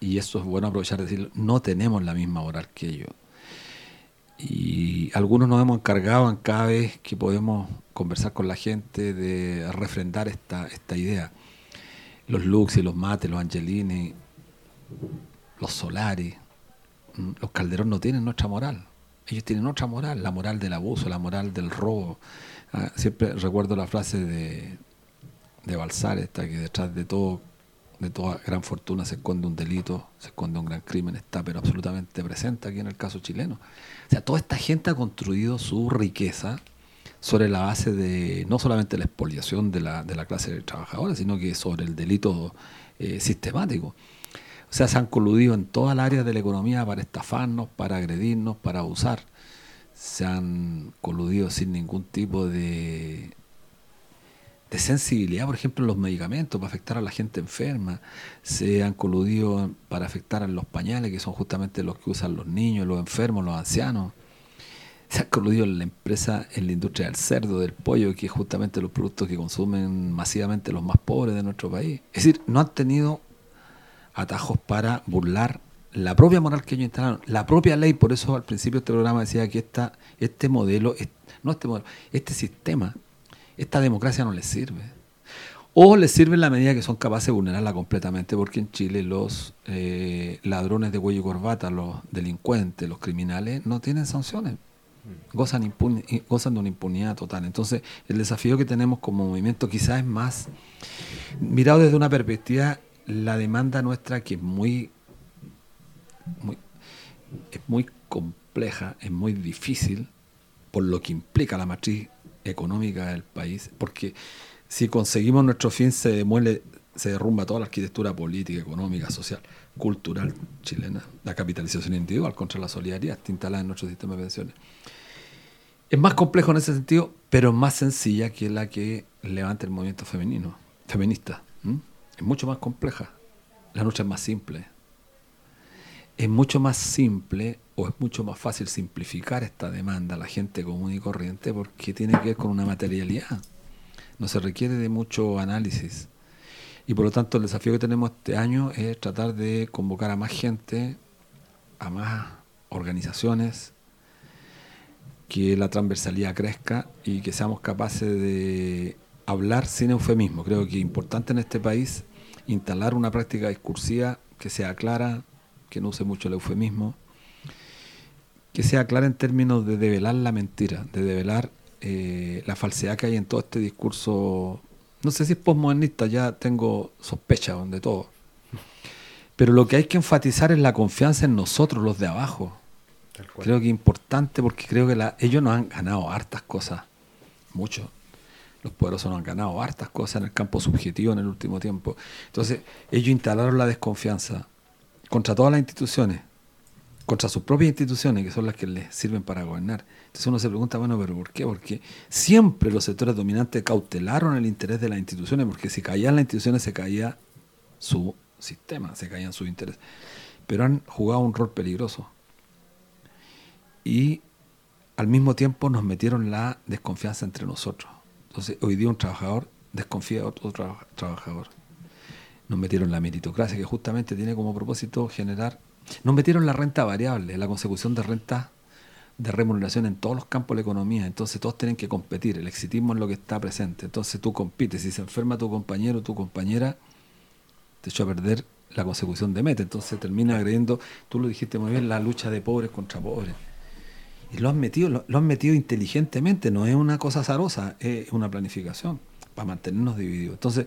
y eso es bueno aprovechar de decirlo, no tenemos la misma moral que ellos. Y algunos nos hemos encargado en cada vez que podemos conversar con la gente de refrendar esta, esta idea. los Lux y los Mate, los Angelini, los Solari, mm, los Calderón no tienen nuestra moral. Ellos tienen otra moral, la moral del abuso, la moral del robo. Ah, siempre recuerdo la frase de, de Balsar, esta que detrás de todo, de toda gran fortuna se esconde un delito, se esconde un gran crimen, está pero absolutamente presente aquí en el caso chileno. O sea, toda esta gente ha construido su riqueza sobre la base de no solamente la expoliación de la, de la clase trabajadora, sino que sobre el delito eh, sistemático. O sea, se han coludido en todas las áreas de la economía para estafarnos, para agredirnos, para abusar. Se han coludido sin ningún tipo de, de sensibilidad, por ejemplo, en los medicamentos, para afectar a la gente enferma. Se han coludido para afectar a los pañales, que son justamente los que usan los niños, los enfermos, los ancianos. Se han coludido en la empresa, en la industria del cerdo, del pollo, que es justamente los productos que consumen masivamente los más pobres de nuestro país. Es decir, no han tenido atajos para burlar la propia moral que ellos instalaron, la propia ley, por eso al principio de este programa decía que esta, este modelo, no este modelo, este sistema, esta democracia no les sirve. O les sirve en la medida que son capaces de vulnerarla completamente, porque en Chile los eh, ladrones de cuello y corbata, los delincuentes, los criminales, no tienen sanciones. Gozan, impuni- gozan de una impunidad total. Entonces, el desafío que tenemos como movimiento quizás es más, mirado desde una perspectiva, la demanda nuestra que es muy, muy, es muy compleja, es muy difícil, por lo que implica la matriz económica del país, porque si conseguimos nuestro fin se demuele, se derrumba toda la arquitectura política, económica, social, cultural chilena, la capitalización individual contra la solidaridad está instalada en nuestro sistema de pensiones. Es más complejo en ese sentido, pero es más sencilla que la que levanta el movimiento femenino, feminista. Es mucho más compleja. La lucha es más simple. Es mucho más simple o es mucho más fácil simplificar esta demanda a la gente común y corriente porque tiene que ver con una materialidad. No se requiere de mucho análisis. Y por lo tanto el desafío que tenemos este año es tratar de convocar a más gente, a más organizaciones, que la transversalidad crezca y que seamos capaces de hablar sin eufemismo. Creo que es importante en este país instalar una práctica discursiva que sea clara, que no use mucho el eufemismo, que sea clara en términos de develar la mentira, de develar eh, la falsedad que hay en todo este discurso. No sé si es postmodernista, ya tengo sospecha de todo. Pero lo que hay que enfatizar es la confianza en nosotros, los de abajo. Creo que es importante porque creo que la- ellos nos han ganado hartas cosas, mucho. Los poderosos nos han ganado hartas cosas en el campo subjetivo en el último tiempo. Entonces, ellos instalaron la desconfianza contra todas las instituciones, contra sus propias instituciones, que son las que les sirven para gobernar. Entonces uno se pregunta, bueno, pero ¿por qué? Porque siempre los sectores dominantes cautelaron el interés de las instituciones, porque si caían las instituciones se caía su sistema, se caían sus intereses. Pero han jugado un rol peligroso y al mismo tiempo nos metieron la desconfianza entre nosotros. Entonces, hoy día un trabajador desconfía de otro traba- trabajador. Nos metieron la meritocracia, que justamente tiene como propósito generar. Nos metieron la renta variable, la consecución de renta de remuneración en todos los campos de la economía. Entonces, todos tienen que competir. El exitismo es lo que está presente. Entonces, tú compites. Si se enferma tu compañero o tu compañera, te echó a perder la consecución de meta. Entonces, termina agrediendo, tú lo dijiste muy bien, la lucha de pobres contra pobres. Y lo han metido, lo, lo han metido inteligentemente, no es una cosa azarosa, es una planificación para mantenernos divididos. Entonces,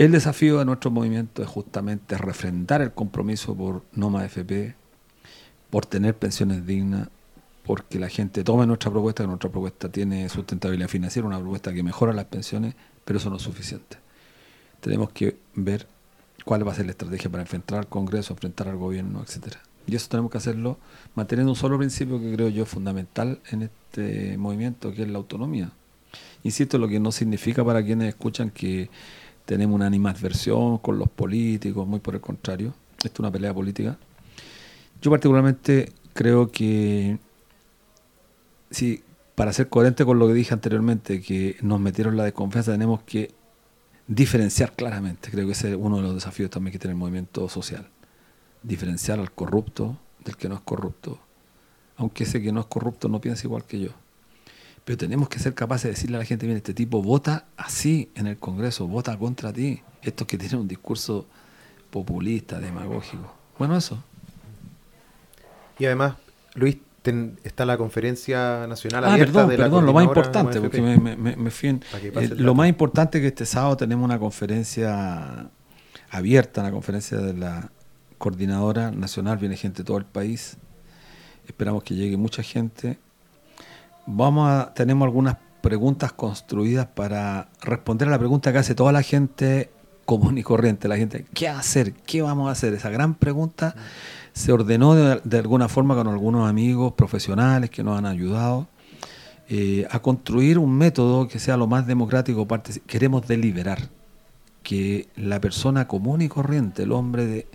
el desafío de nuestro movimiento es justamente refrendar el compromiso por no más FP, por tener pensiones dignas, porque la gente tome nuestra propuesta, que nuestra propuesta tiene sustentabilidad financiera, una propuesta que mejora las pensiones, pero eso no es suficiente. Tenemos que ver cuál va a ser la estrategia para enfrentar al Congreso, enfrentar al gobierno, etcétera. Y eso tenemos que hacerlo manteniendo un solo principio que creo yo es fundamental en este movimiento, que es la autonomía. Insisto, lo que no significa para quienes escuchan que tenemos una animadversión con los políticos, muy por el contrario. Esto es una pelea política. Yo particularmente creo que si para ser coherente con lo que dije anteriormente, que nos metieron la desconfianza, tenemos que diferenciar claramente. Creo que ese es uno de los desafíos también que tiene el movimiento social. Diferenciar al corrupto del que no es corrupto. Aunque ese que no es corrupto no piensa igual que yo. Pero tenemos que ser capaces de decirle a la gente, mira, este tipo vota así en el Congreso, vota contra ti. Estos que tienen un discurso populista, demagógico. Bueno, eso. Y además, Luis, ten- está la conferencia nacional Ah, abierta perdón, de la perdón, lo más importante, MFP. porque me, me- fui en- eh, lo más importante es que este sábado tenemos una conferencia abierta, una conferencia de la coordinadora nacional, viene gente de todo el país, esperamos que llegue mucha gente. Vamos a, tenemos algunas preguntas construidas para responder a la pregunta que hace toda la gente común y corriente, la gente, ¿qué hacer? ¿Qué vamos a hacer? Esa gran pregunta se ordenó de, de alguna forma con algunos amigos profesionales que nos han ayudado eh, a construir un método que sea lo más democrático. Queremos deliberar que la persona común y corriente, el hombre de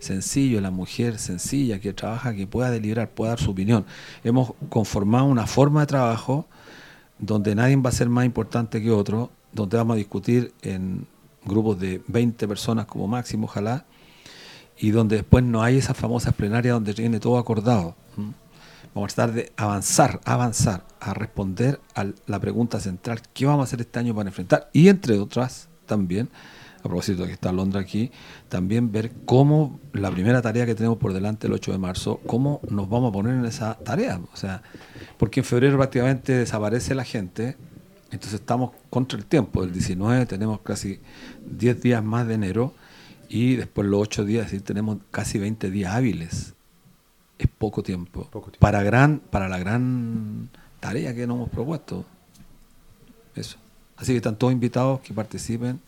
sencillo, la mujer sencilla que trabaja, que pueda deliberar, pueda dar su opinión. Hemos conformado una forma de trabajo donde nadie va a ser más importante que otro, donde vamos a discutir en grupos de 20 personas como máximo, ojalá, y donde después no hay esas famosas plenarias donde tiene todo acordado. Vamos a tratar de avanzar, avanzar, a responder a la pregunta central, ¿qué vamos a hacer este año para enfrentar? Y entre otras, también, a propósito de que está Londra aquí, también ver cómo la primera tarea que tenemos por delante el 8 de marzo, cómo nos vamos a poner en esa tarea. O sea, porque en febrero prácticamente desaparece la gente, entonces estamos contra el tiempo. El 19 tenemos casi 10 días más de enero y después los 8 días, es decir, tenemos casi 20 días hábiles. Es poco tiempo. Poco tiempo. Para, gran, para la gran tarea que nos hemos propuesto. Eso. Así que están todos invitados que participen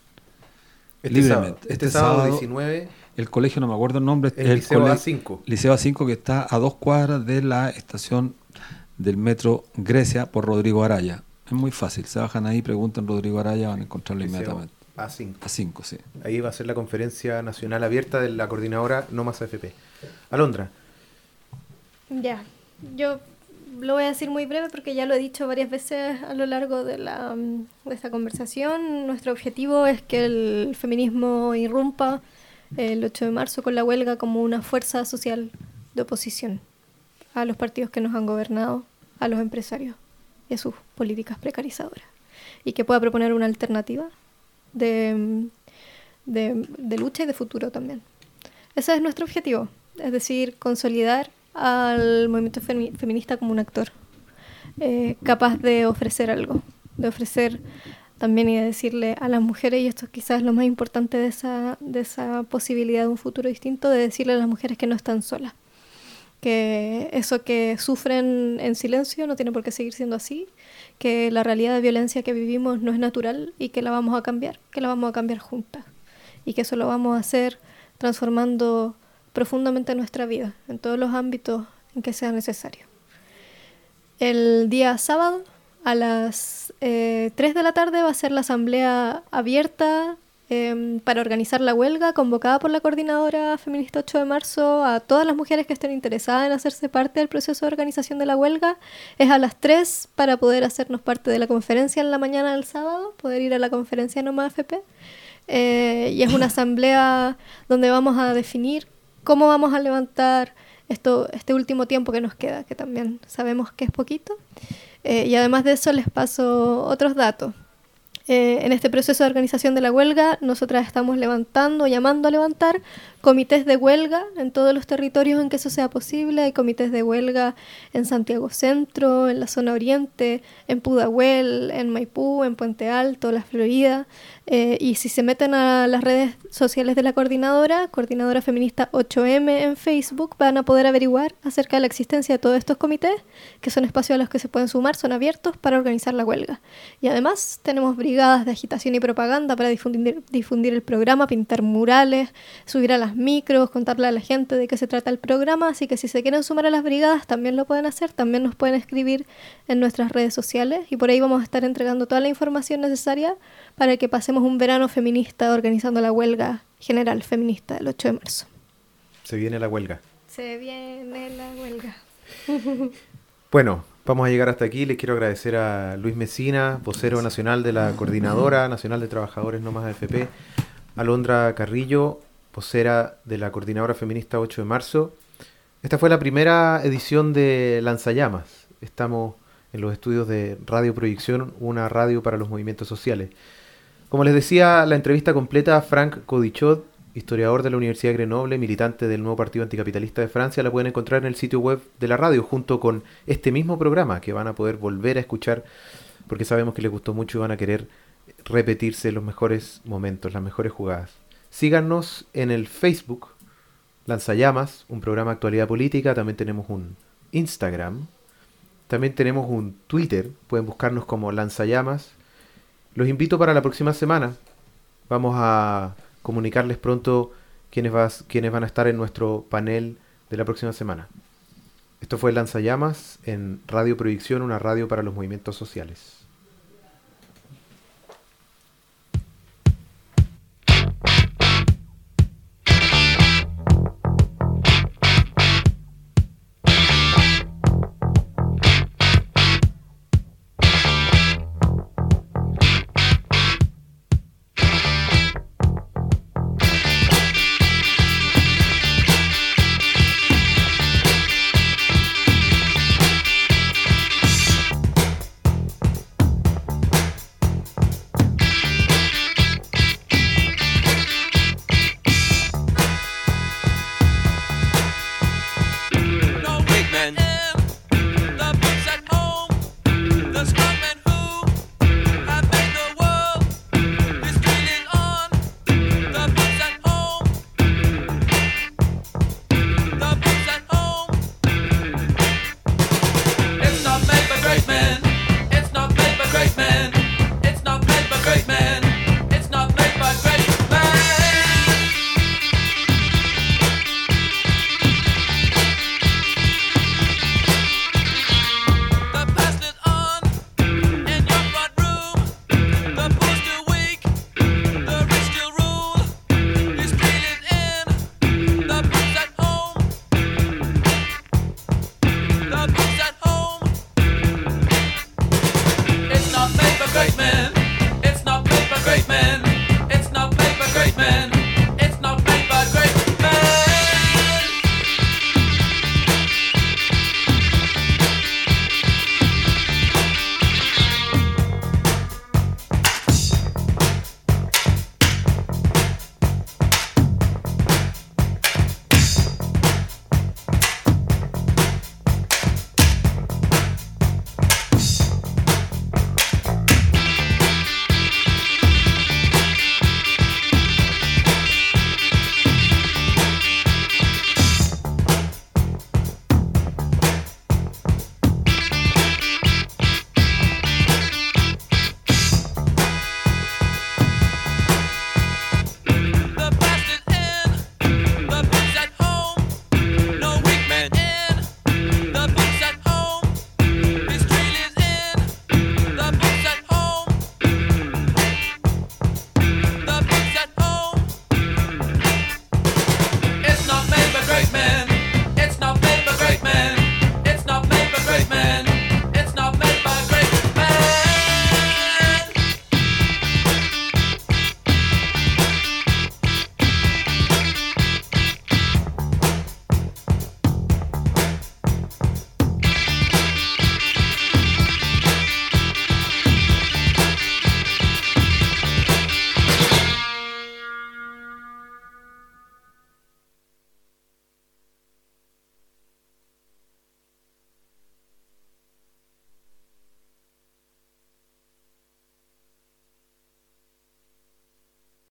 Este libremente. sábado, este sábado 19, El colegio, no me acuerdo el nombre. el es Liceo cole- A5. Liceo A5 que está a dos cuadras de la estación del metro Grecia por Rodrigo Araya. Es muy fácil. Se bajan ahí, preguntan Rodrigo Araya, van a encontrarlo Liceo inmediatamente. A5. A5, sí. Ahí va a ser la conferencia nacional abierta de la coordinadora No Más AFP. Alondra, Ya, yo lo voy a decir muy breve porque ya lo he dicho varias veces a lo largo de, la, mm, de esta conversación. Nuestro objetivo es que el feminismo irrumpa el 8 de marzo con la huelga como una fuerza social de oposición a los partidos que nos han gobernado, a los empresarios y a sus políticas precarizadoras. Y que pueda proponer una alternativa de, mm, de, de lucha y de futuro también. Ese es nuestro objetivo, es decir, consolidar al movimiento femi- feminista como un actor eh, capaz de ofrecer algo, de ofrecer también y de decirle a las mujeres, y esto quizás es lo más importante de esa, de esa posibilidad de un futuro distinto, de decirle a las mujeres que no están solas, que eso que sufren en silencio no tiene por qué seguir siendo así, que la realidad de violencia que vivimos no es natural y que la vamos a cambiar, que la vamos a cambiar juntas y que eso lo vamos a hacer transformando profundamente nuestra vida en todos los ámbitos en que sea necesario. El día sábado a las eh, 3 de la tarde va a ser la asamblea abierta em, para organizar la huelga convocada por la coordinadora feminista 8 de marzo a todas las mujeres que estén interesadas en hacerse parte del proceso de organización de la huelga. Es a las 3 para poder hacernos parte de la conferencia en la mañana del sábado, poder ir a la conferencia Noma FP. Eh, y es una asamblea donde vamos a definir cómo vamos a levantar esto, este último tiempo que nos queda, que también sabemos que es poquito. Eh, y además de eso les paso otros datos. Eh, en este proceso de organización de la huelga, nosotras estamos levantando, llamando a levantar comités de huelga en todos los territorios en que eso sea posible. Hay comités de huelga en Santiago Centro, en la zona oriente, en Pudahuel, en Maipú, en Puente Alto, La Florida. Eh, y si se meten a las redes sociales de la coordinadora, Coordinadora Feminista 8M en Facebook, van a poder averiguar acerca de la existencia de todos estos comités, que son espacios a los que se pueden sumar, son abiertos para organizar la huelga. Y además tenemos brigadas de agitación y propaganda para difundir, difundir el programa, pintar murales, subir a las micros, contarle a la gente de qué se trata el programa, así que si se quieren sumar a las brigadas también lo pueden hacer, también nos pueden escribir en nuestras redes sociales y por ahí vamos a estar entregando toda la información necesaria para que pasemos un verano feminista organizando la huelga general feminista del 8 de marzo. se viene la huelga. Se viene la huelga. Bueno, vamos a llegar hasta aquí. Les quiero agradecer a Luis Mesina, vocero nacional de la Coordinadora Nacional de Trabajadores No Más AFP, Alondra Carrillo, vocera de la Coordinadora Feminista 8 de marzo. Esta fue la primera edición de Lanzallamas. Estamos en los estudios de Radio Proyección, una radio para los movimientos sociales. Como les decía, la entrevista completa a Frank Codichot, historiador de la Universidad de Grenoble, militante del nuevo Partido Anticapitalista de Francia, la pueden encontrar en el sitio web de la radio, junto con este mismo programa que van a poder volver a escuchar, porque sabemos que les gustó mucho y van a querer repetirse los mejores momentos, las mejores jugadas. Síganos en el Facebook, Lanzallamas, un programa de actualidad política, también tenemos un Instagram, también tenemos un Twitter, pueden buscarnos como Lanzallamas. Los invito para la próxima semana. Vamos a comunicarles pronto quiénes, vas- quiénes van a estar en nuestro panel de la próxima semana. Esto fue Lanzallamas en Radio Proyección, una radio para los movimientos sociales.